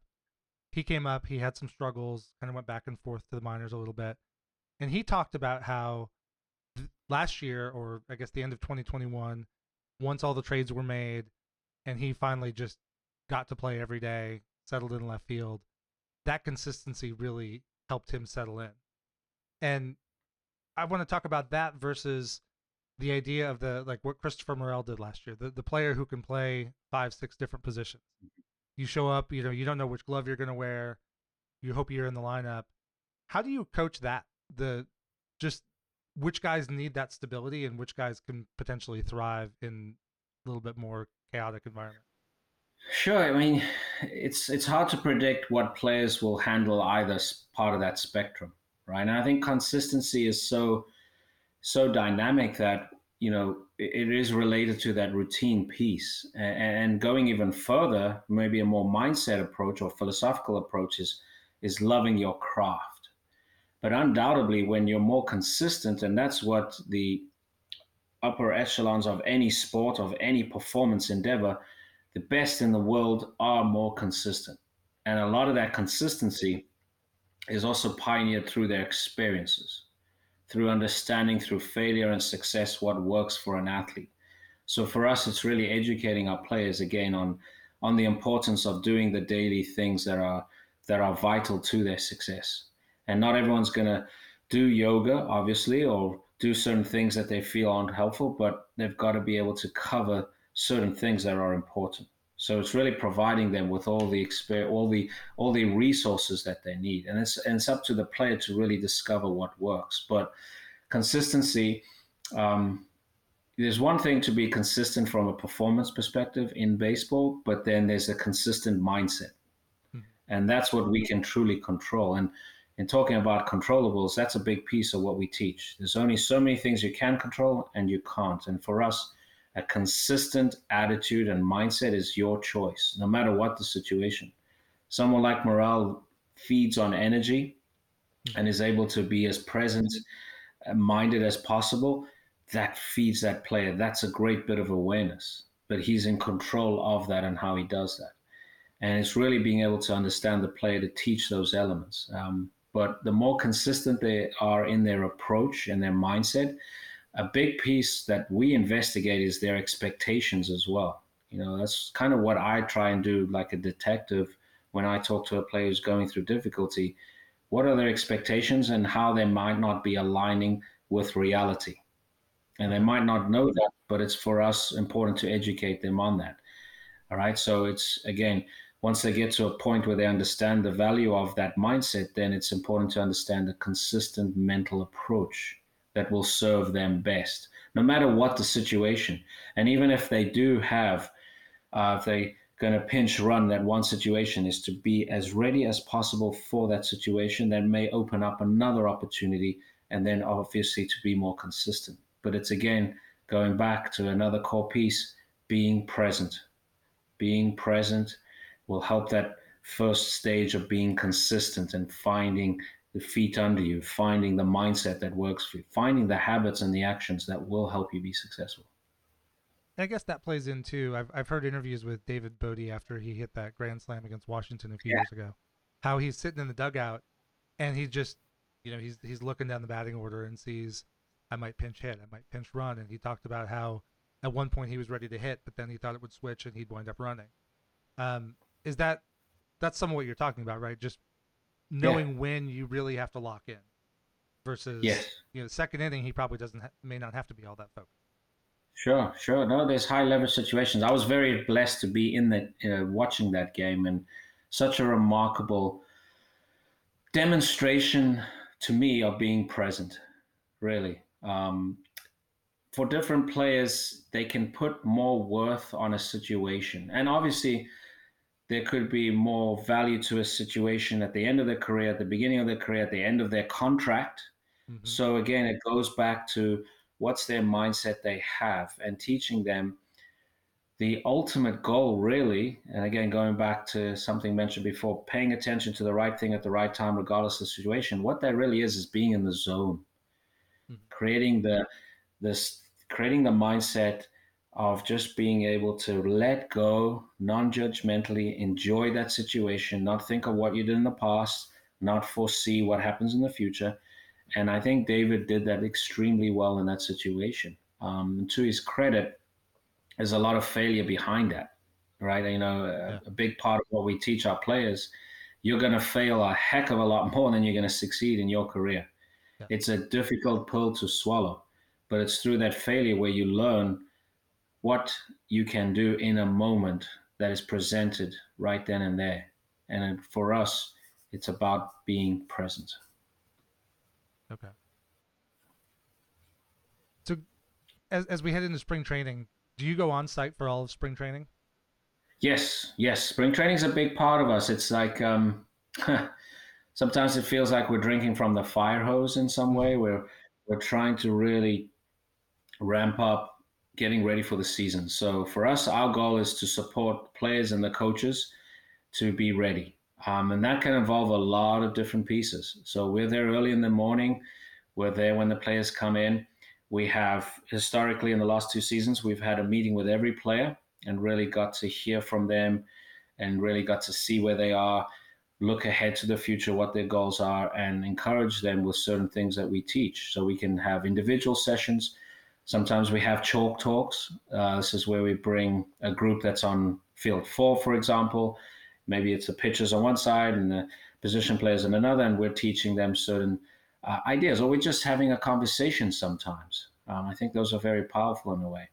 He came up, he had some struggles, kind of went back and forth to the minors a little bit, and he talked about how th- last year, or I guess the end of 2021, once all the trades were made, and he finally just got to play every day, settled in left field. That consistency really helped him settle in, and I want to talk about that versus the idea of the like what Christopher Morel did last year, the the player who can play five, six different positions. Mm-hmm. You show up, you know, you don't know which glove you're going to wear. You hope you're in the lineup. How do you coach that? The just which guys need that stability and which guys can potentially thrive in a little bit more chaotic environment. Sure. I mean, it's it's hard to predict what players will handle either part of that spectrum, right? And I think consistency is so so dynamic that you know it is related to that routine piece and going even further maybe a more mindset approach or philosophical approach is is loving your craft but undoubtedly when you're more consistent and that's what the upper echelons of any sport of any performance endeavor the best in the world are more consistent and a lot of that consistency is also pioneered through their experiences through understanding through failure and success what works for an athlete. So for us, it's really educating our players again on on the importance of doing the daily things that are that are vital to their success. And not everyone's going to do yoga, obviously, or do certain things that they feel aren't helpful, but they've got to be able to cover certain things that are important. So it's really providing them with all the experience, all the all the resources that they need, and it's and it's up to the player to really discover what works. But consistency, um, there's one thing to be consistent from a performance perspective in baseball, but then there's a consistent mindset, mm-hmm. and that's what we can truly control. And in talking about controllables, that's a big piece of what we teach. There's only so many things you can control and you can't, and for us a consistent attitude and mindset is your choice, no matter what the situation. Someone like Morel feeds on energy and is able to be as present minded as possible. That feeds that player. That's a great bit of awareness, but he's in control of that and how he does that. And it's really being able to understand the player to teach those elements. Um, but the more consistent they are in their approach and their mindset, a big piece that we investigate is their expectations as well. You know, that's kind of what I try and do, like a detective, when I talk to a player who's going through difficulty. What are their expectations and how they might not be aligning with reality? And they might not know that, but it's for us important to educate them on that. All right. So it's again, once they get to a point where they understand the value of that mindset, then it's important to understand a consistent mental approach that will serve them best, no matter what the situation. And even if they do have, uh, if they going to pinch run that one situation is to be as ready as possible for that situation that may open up another opportunity and then obviously to be more consistent but it's again going back to another core piece being present being present will help that first stage of being consistent and finding the feet under you, finding the mindset that works for you, finding the habits and the actions that will help you be successful. I guess that plays into I've I've heard interviews with David Bote after he hit that grand slam against Washington a few yeah. years ago. How he's sitting in the dugout and he just you know, he's he's looking down the batting order and sees I might pinch hit, I might pinch run and he talked about how at one point he was ready to hit, but then he thought it would switch and he'd wind up running. Um, is that that's some of what you're talking about, right? Just knowing yeah. when you really have to lock in versus yes. you know, second inning he probably doesn't ha- may not have to be all that focused. Sure, sure. No, there's high level situations. I was very blessed to be in that, uh, watching that game, and such a remarkable demonstration to me of being present. Really, um, for different players, they can put more worth on a situation, and obviously, there could be more value to a situation at the end of their career, at the beginning of their career, at the end of their contract. Mm-hmm. So again, it goes back to what's their mindset they have and teaching them the ultimate goal really and again going back to something mentioned before paying attention to the right thing at the right time regardless of the situation what that really is is being in the zone mm-hmm. creating the this creating the mindset of just being able to let go non-judgmentally enjoy that situation not think of what you did in the past not foresee what happens in the future and I think David did that extremely well in that situation. Um, to his credit, there's a lot of failure behind that, right? You know, a, yeah. a big part of what we teach our players, you're going to fail a heck of a lot more than you're going to succeed in your career. Yeah. It's a difficult pill to swallow, but it's through that failure where you learn what you can do in a moment that is presented right then and there. And for us, it's about being present. Okay. So, as as we head into spring training, do you go on site for all of spring training? Yes, yes. Spring training is a big part of us. It's like um, [LAUGHS] sometimes it feels like we're drinking from the fire hose in some way. We're we're trying to really ramp up getting ready for the season. So for us, our goal is to support players and the coaches to be ready. Um, and that can involve a lot of different pieces. So we're there early in the morning. We're there when the players come in. We have historically in the last two seasons, we've had a meeting with every player and really got to hear from them and really got to see where they are, look ahead to the future, what their goals are, and encourage them with certain things that we teach. So we can have individual sessions. Sometimes we have chalk talks. Uh, this is where we bring a group that's on field four, for example, maybe it's the pitchers on one side and the position players on another, and we're teaching them certain uh, ideas, or we're just having a conversation sometimes. Um, I think those are very powerful in a way.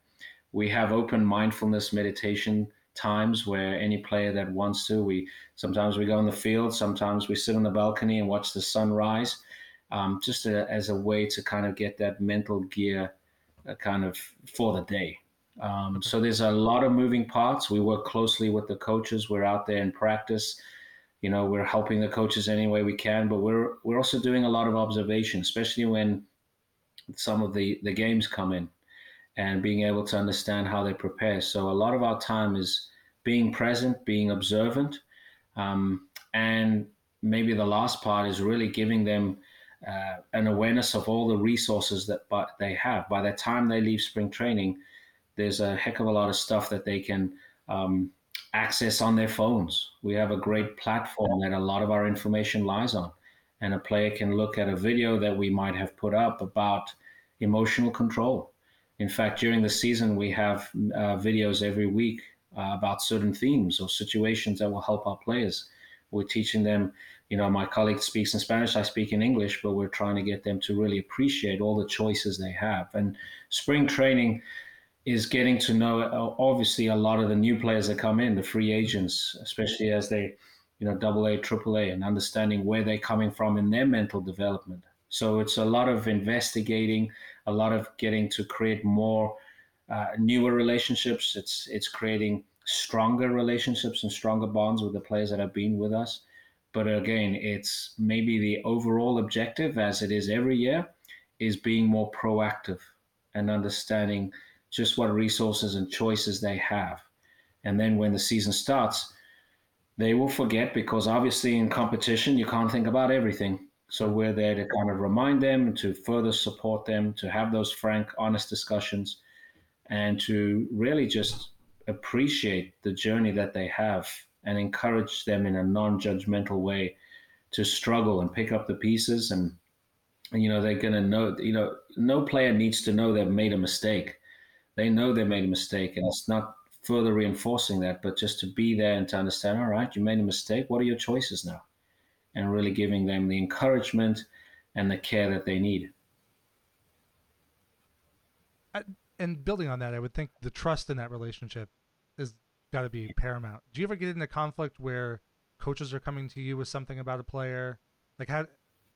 We have open mindfulness meditation times where any player that wants to, we sometimes we go in the field, sometimes we sit on the balcony and watch the sun rise, um, just a, as a way to kind of get that mental gear kind of for the day. Um, so there's a lot of moving parts. We work closely with the coaches. We're out there in practice. You know, we're helping the coaches any way we can, but we're we're also doing a lot of observation, especially when some of the the games come in, and being able to understand how they prepare. So a lot of our time is being present, being observant, um, and maybe the last part is really giving them uh, an awareness of all the resources that they have. By the time they leave spring training there's a heck of a lot of stuff that they can um, access on their phones. We have a great platform that a lot of our information lies on. And a player can look at a video that we might have put up about emotional control. In fact, during the season, we have uh, videos every week uh, about certain themes or situations that will help our players. We're teaching them, you know, my colleague speaks in Spanish, I speak in English, but we're trying to get them to really appreciate all the choices they have. And spring training, is getting to know uh, obviously a lot of the new players that come in, the free agents, especially as they, you know, double A, triple A, and understanding where they're coming from in their mental development. So it's a lot of investigating, a lot of getting to create more uh, newer relationships. It's it's creating stronger relationships and stronger bonds with the players that have been with us. But again, it's maybe the overall objective, as it is every year, is being more proactive and understanding just what resources and choices they have. And then when the season starts, they will forget because obviously in competition, you can't think about everything. So we're there to kind of remind them, to further support them, to have those frank, honest discussions, and to really just appreciate the journey that they have and encourage them in a non judgmental way to struggle and pick up the pieces. And, and you know, they're going to know, you know, no player needs to know they've made a mistake they know they made a mistake, and it's not further reinforcing that, but just to be there and to understand, all right, you made a mistake. What are your choices now? And really giving them the encouragement and the care that they need. and building on that, I would think the trust in that relationship is got to be paramount. Do you ever get into conflict where coaches are coming to you with something about a player? Like how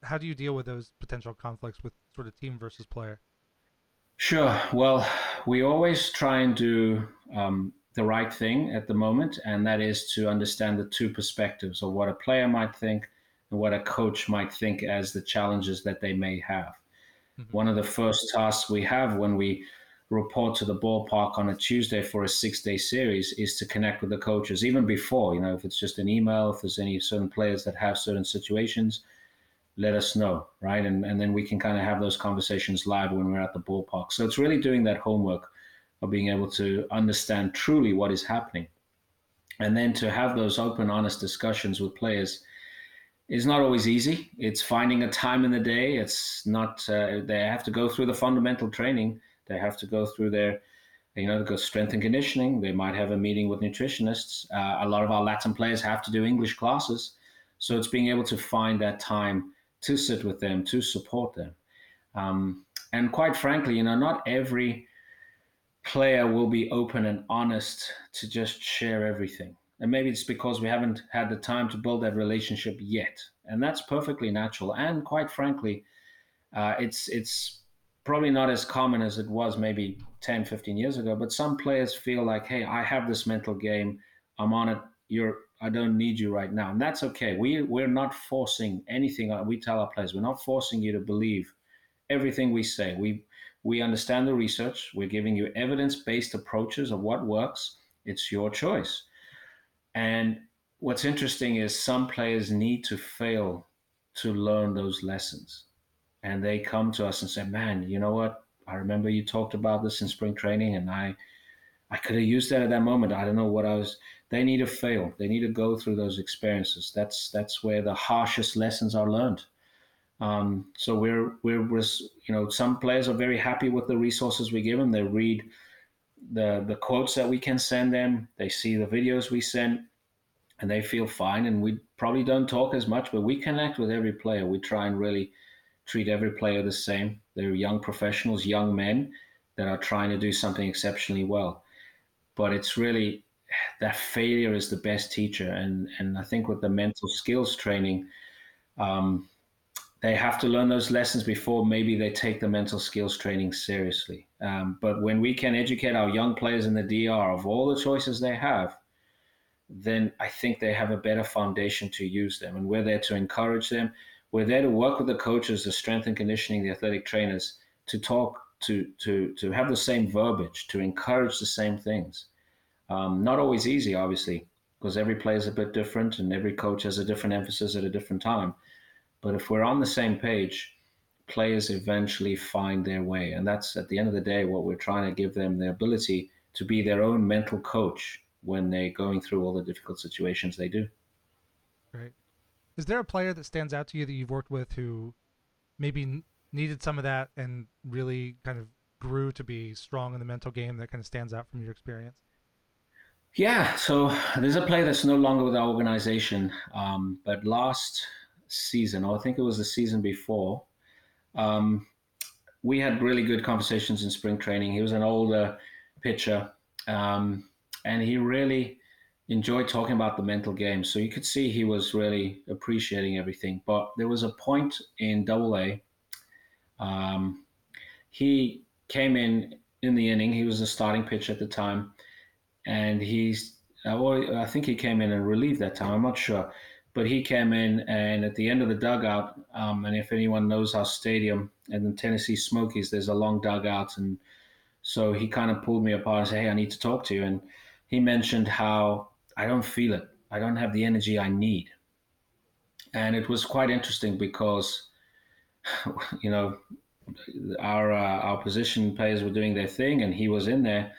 how do you deal with those potential conflicts with sort of team versus player? Sure. Well, we always try and do um, the right thing at the moment, and that is to understand the two perspectives of what a player might think and what a coach might think as the challenges that they may have. Mm-hmm. One of the first tasks we have when we report to the ballpark on a Tuesday for a six day series is to connect with the coaches, even before, you know, if it's just an email, if there's any certain players that have certain situations let us know, right? And and then we can kind of have those conversations live when we're at the ballpark. So it's really doing that homework of being able to understand truly what is happening, and then to have those open, honest discussions with players is not always easy. It's finding a time in the day. It's not. Uh, they have to go through the fundamental training. They have to go through their you know, go strength and conditioning. They might have a meeting with nutritionists. Uh, a lot of our Latin players have to do English classes. So it's being able to find that time to sit with them, to support them. Um, and quite frankly, you know, not every player will be open and honest to just share everything. And maybe it's because we haven't had the time to build that relationship yet. And that's perfectly natural. And quite frankly, uh, it's it's probably not as common as it was maybe 10, 15 years ago. But some players feel like, hey, I have this mental game. I'm on it. You're I don't need you right now. And that's okay. We, we're not forcing anything. Uh, we tell our players, we're not forcing you to believe everything we say. We, we understand the research. We're giving you evidence based approaches of what works. It's your choice. And what's interesting is some players need to fail to learn those lessons. And they come to us and say, man, you know what? I remember you talked about this in spring training and I, I could have used that at that moment. I don't know what I was they need to fail. They need to go through those experiences. That's that's where the harshest lessons are learned. Um, so we're, we're you know some players are very happy with the resources we give them. They read the the quotes that we can send them. They see the videos we send, and they feel fine. And we probably don't talk as much, but we connect with every player. We try and really treat every player the same. They're young professionals, young men that are trying to do something exceptionally well. But it's really that failure is the best teacher. And and I think with the mental skills training, um, they have to learn those lessons before maybe they take the mental skills training seriously. Um, but when we can educate our young players in the DR of all the choices they have, then I think they have a better foundation to use them. And we're there to encourage them. We're there to work with the coaches, the strength and conditioning, the athletic trainers, to talk, to to to have the same verbiage, to encourage the same things. Um, not always easy, obviously, because every player is a bit different and every coach has a different emphasis at a different time. But if we're on the same page, players eventually find their way. And that's at the end of the day what we're trying to give them the ability to be their own mental coach. when they're going through all the difficult situations they do. Right. Is there a player that stands out to you that you've worked with who maybe needed some of that and really kind of grew to be strong in the mental game that kind of stands out from your experience? Yeah, so there's a player that's no longer with our organization, um, but last season, or I think it was the season before, um, we had really good conversations in spring training. He was an older pitcher, um, and he really enjoyed talking about the mental game. So you could see he was really appreciating everything. But there was a point in Double A. Um, he came in in the inning. He was a starting pitcher at the time, and he's. I think he came in and relieved that time. I'm not sure, but he came in and at the end of the dugout. Um, and if anyone knows our stadium and the Tennessee Smokies, there's a long dugout, and so he kind of pulled me apart and said, "Hey, I need to talk to you." And he mentioned how I don't feel it. I don't have the energy I need. And it was quite interesting because, [SIGHS] you know, our uh, our position players were doing their thing, and he was in there,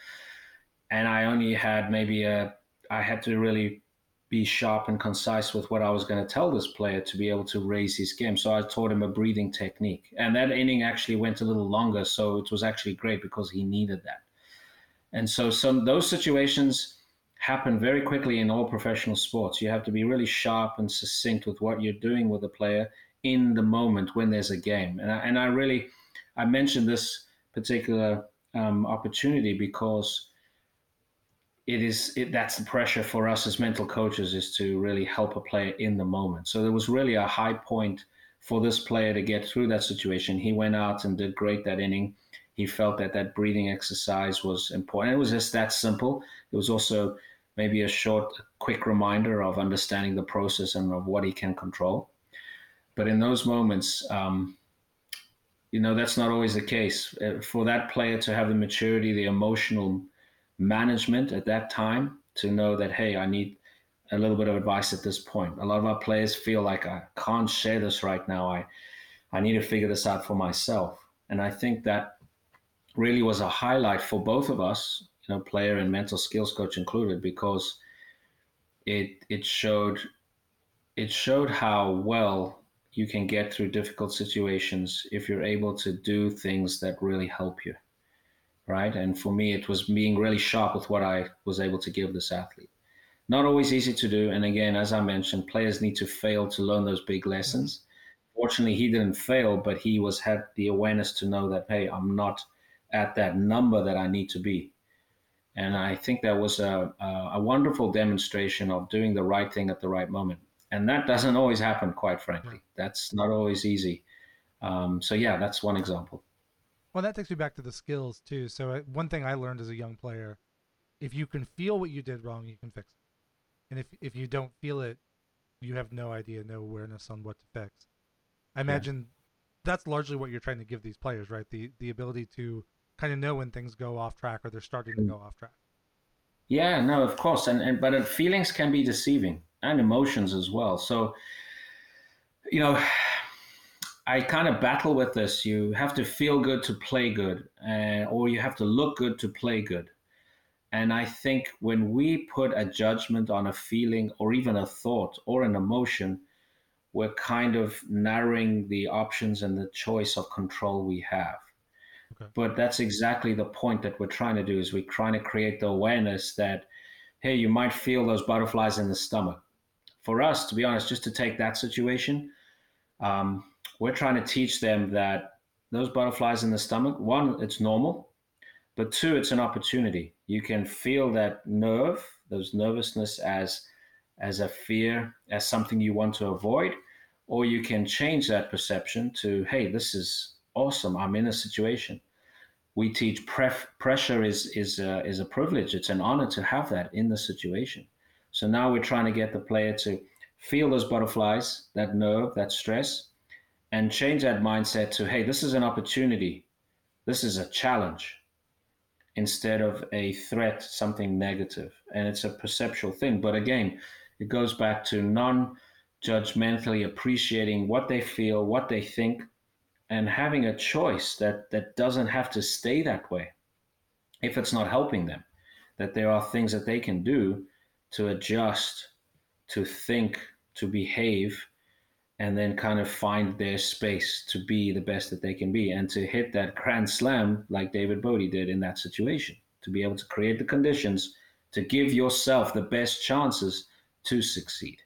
and I only had maybe a I had to really be sharp and concise with what I was going to tell this player to be able to raise his game. So I taught him a breathing technique, and that inning actually went a little longer, so it was actually great because he needed that. And so some those situations happen very quickly in all professional sports. You have to be really sharp and succinct with what you're doing with a player in the moment when there's a game. And I, and I really I mentioned this particular um, opportunity because it is it, that's the pressure for us as mental coaches is to really help a player in the moment. So there was really a high point for this player to get through that situation. He went out and did great that inning. He felt that that breathing exercise was important. It was just that simple. It was also maybe a short, quick reminder of understanding the process and of what he can control. But in those moments, um, you know, that's not always the case. Uh, for that player to have the maturity, the emotional management at that time to know that, hey, I need a little bit of advice at this point. A lot of our players feel like I can't share this right now. I, I need to figure this out for myself. And I think that really was a highlight for both of us you know, player and mental skills coach included, because it it showed it showed how well you can get through difficult situations if you're able to do things that really help you right? And for me it was being really sharp with what i was able to give this athlete. Not always easy to do and again as i mentioned players need to fail to learn those big lessons. Mm-hmm. Fortunately he didn't fail but he was had the awareness to know that hey i'm not at that number that i need to be and I think that was a, a wonderful demonstration of doing the right thing at the right moment. And that doesn't always happen, quite frankly. That's not always easy. Um, so, yeah, that's one example. Well, that takes me back to the skills, too. So, one thing I learned as a young player if you can feel what you did wrong, you can fix it. And if, if you don't feel it, you have no idea, no awareness on what to fix. I imagine yeah. that's largely what you're trying to give these players, right? The the ability to kind of know when things go off track or they're starting to mm. go off track. Yeah, no, of course, and and but feelings can be deceiving and emotions as well. So, you know, [SIGHS] I kind of battle with this. You have to feel good to play good, uh, or you have to look good to play good. And I think when we put a judgment on a feeling or even a thought or an emotion, we're kind of narrowing the options and the choice of control we have. Okay. But that's exactly the point that we're trying to do is we're trying to create the awareness that, hey, you might feel those butterflies in the stomach. For us, to be honest, just to take that situation, um, we're trying to teach them that those butterflies in the stomach, one, it's normal, but two, it's an opportunity. You can feel that nerve, those nervousness as as a fear, as something you want to avoid, or you can change that perception to, hey, this is awesome. I'm in a situation we teach pref- pressure is is is a privilege. It's an honor to have that in the situation. So now we're trying to get the player to feel those butterflies, that nerve, that stress, and change that mindset to, hey, this is an opportunity. This is a challenge instead of a threat, something negative. And it's a perceptual thing. But again, it goes back to non judgmentally appreciating what they feel, what they think, and having a choice that that doesn't have to stay that way if it's not helping them that there are things that they can do to adjust, to think, to behave, and then kind of find their space to be the best that they can be and to hit that grand slam like David Bote did in that situation, to be able to create the conditions to give yourself the best chances to succeed.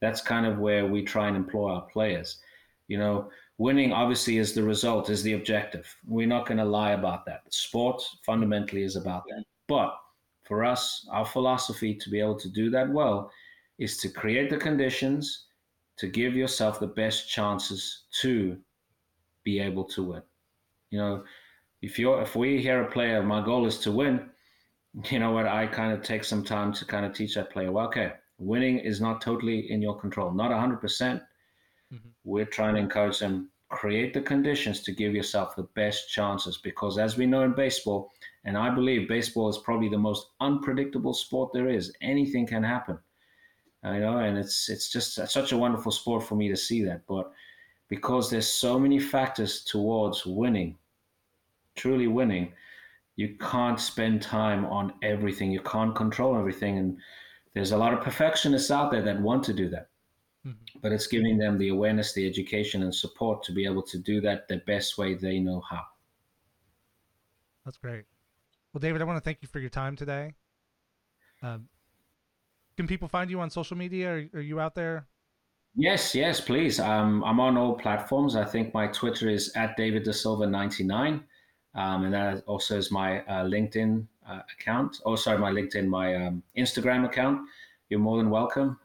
That's kind of where we try and employ our players. You know, winning obviously is the result, is the objective. We're not going to lie about that. Sport fundamentally is about that. But for us, our philosophy to be able to do that well is to create the conditions to give yourself the best chances to be able to win. You know, if you're if we hear a player, my goal is to win, you know what, I kind of take some time to kind of teach that player, well, okay, winning is not totally in your control, not 100%. percent. We're trying to encourage them, create the conditions to give yourself the best chances because as we know in baseball, and I believe baseball is probably the most unpredictable sport there is, anything can happen you know, and it's it's just such a wonderful sport for me to see that. But because there's so many factors towards winning, truly winning, you can't spend time on everything. You can't control everything, and there's a lot of perfectionists out there that want to do that. Mm-hmm. But it's giving them the awareness, the education, and support to be able to do that the best way they know how. That's great. Well, David, I want to thank you for your time today. Um, can people find you on social media? Are, are you out there? Yes, yes, please. Um, I'm on all platforms. I think my Twitter is at David da Silva 99, um, and that also is my uh, LinkedIn uh, account. Oh, sorry, my LinkedIn, my um, Instagram account. You're more than welcome.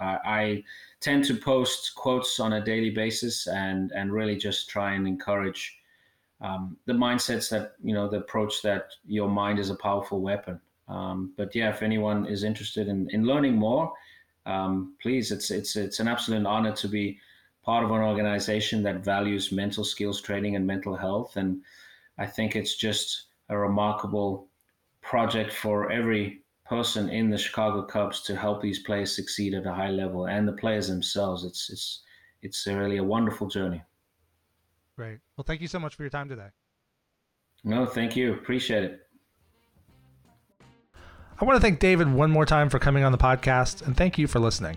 I, I tend to post quotes on a daily basis and and really just try and encourage um, the mindsets that you know the approach that your mind is a powerful weapon um, but yeah, if anyone is interested in, in learning more, um, please, it's it's it's an absolute honor to be part of an organization that values mental skills training and mental health. And I think it's just a remarkable project for every person in the Chicago Cubs to help these players succeed at a high level and the players themselves. It's it's it's really a wonderful journey. Great. Well, thank you so much for your time today. No, thank you. Appreciate it. I want to thank David one more time for coming on the podcast, and thank you for listening.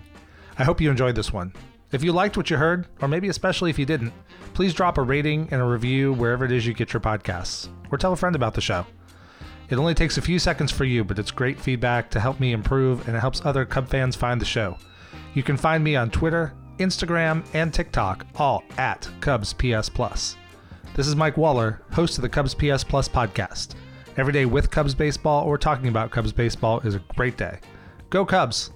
I hope you enjoyed this one. If you liked what you heard, or maybe especially if you didn't, please drop a rating and a review wherever it is you get your podcasts, or tell a friend about the show. It only takes a few seconds for you, but it's great feedback to help me improve and it helps other Cub fans find the show. You can find me on Twitter, Instagram, and TikTok, all at Cubs PS Plus. This is Mike Waller, host of the Cubs PS Plus podcast. Every day with Cubs baseball or talking about Cubs baseball is a great day. Go Cubs!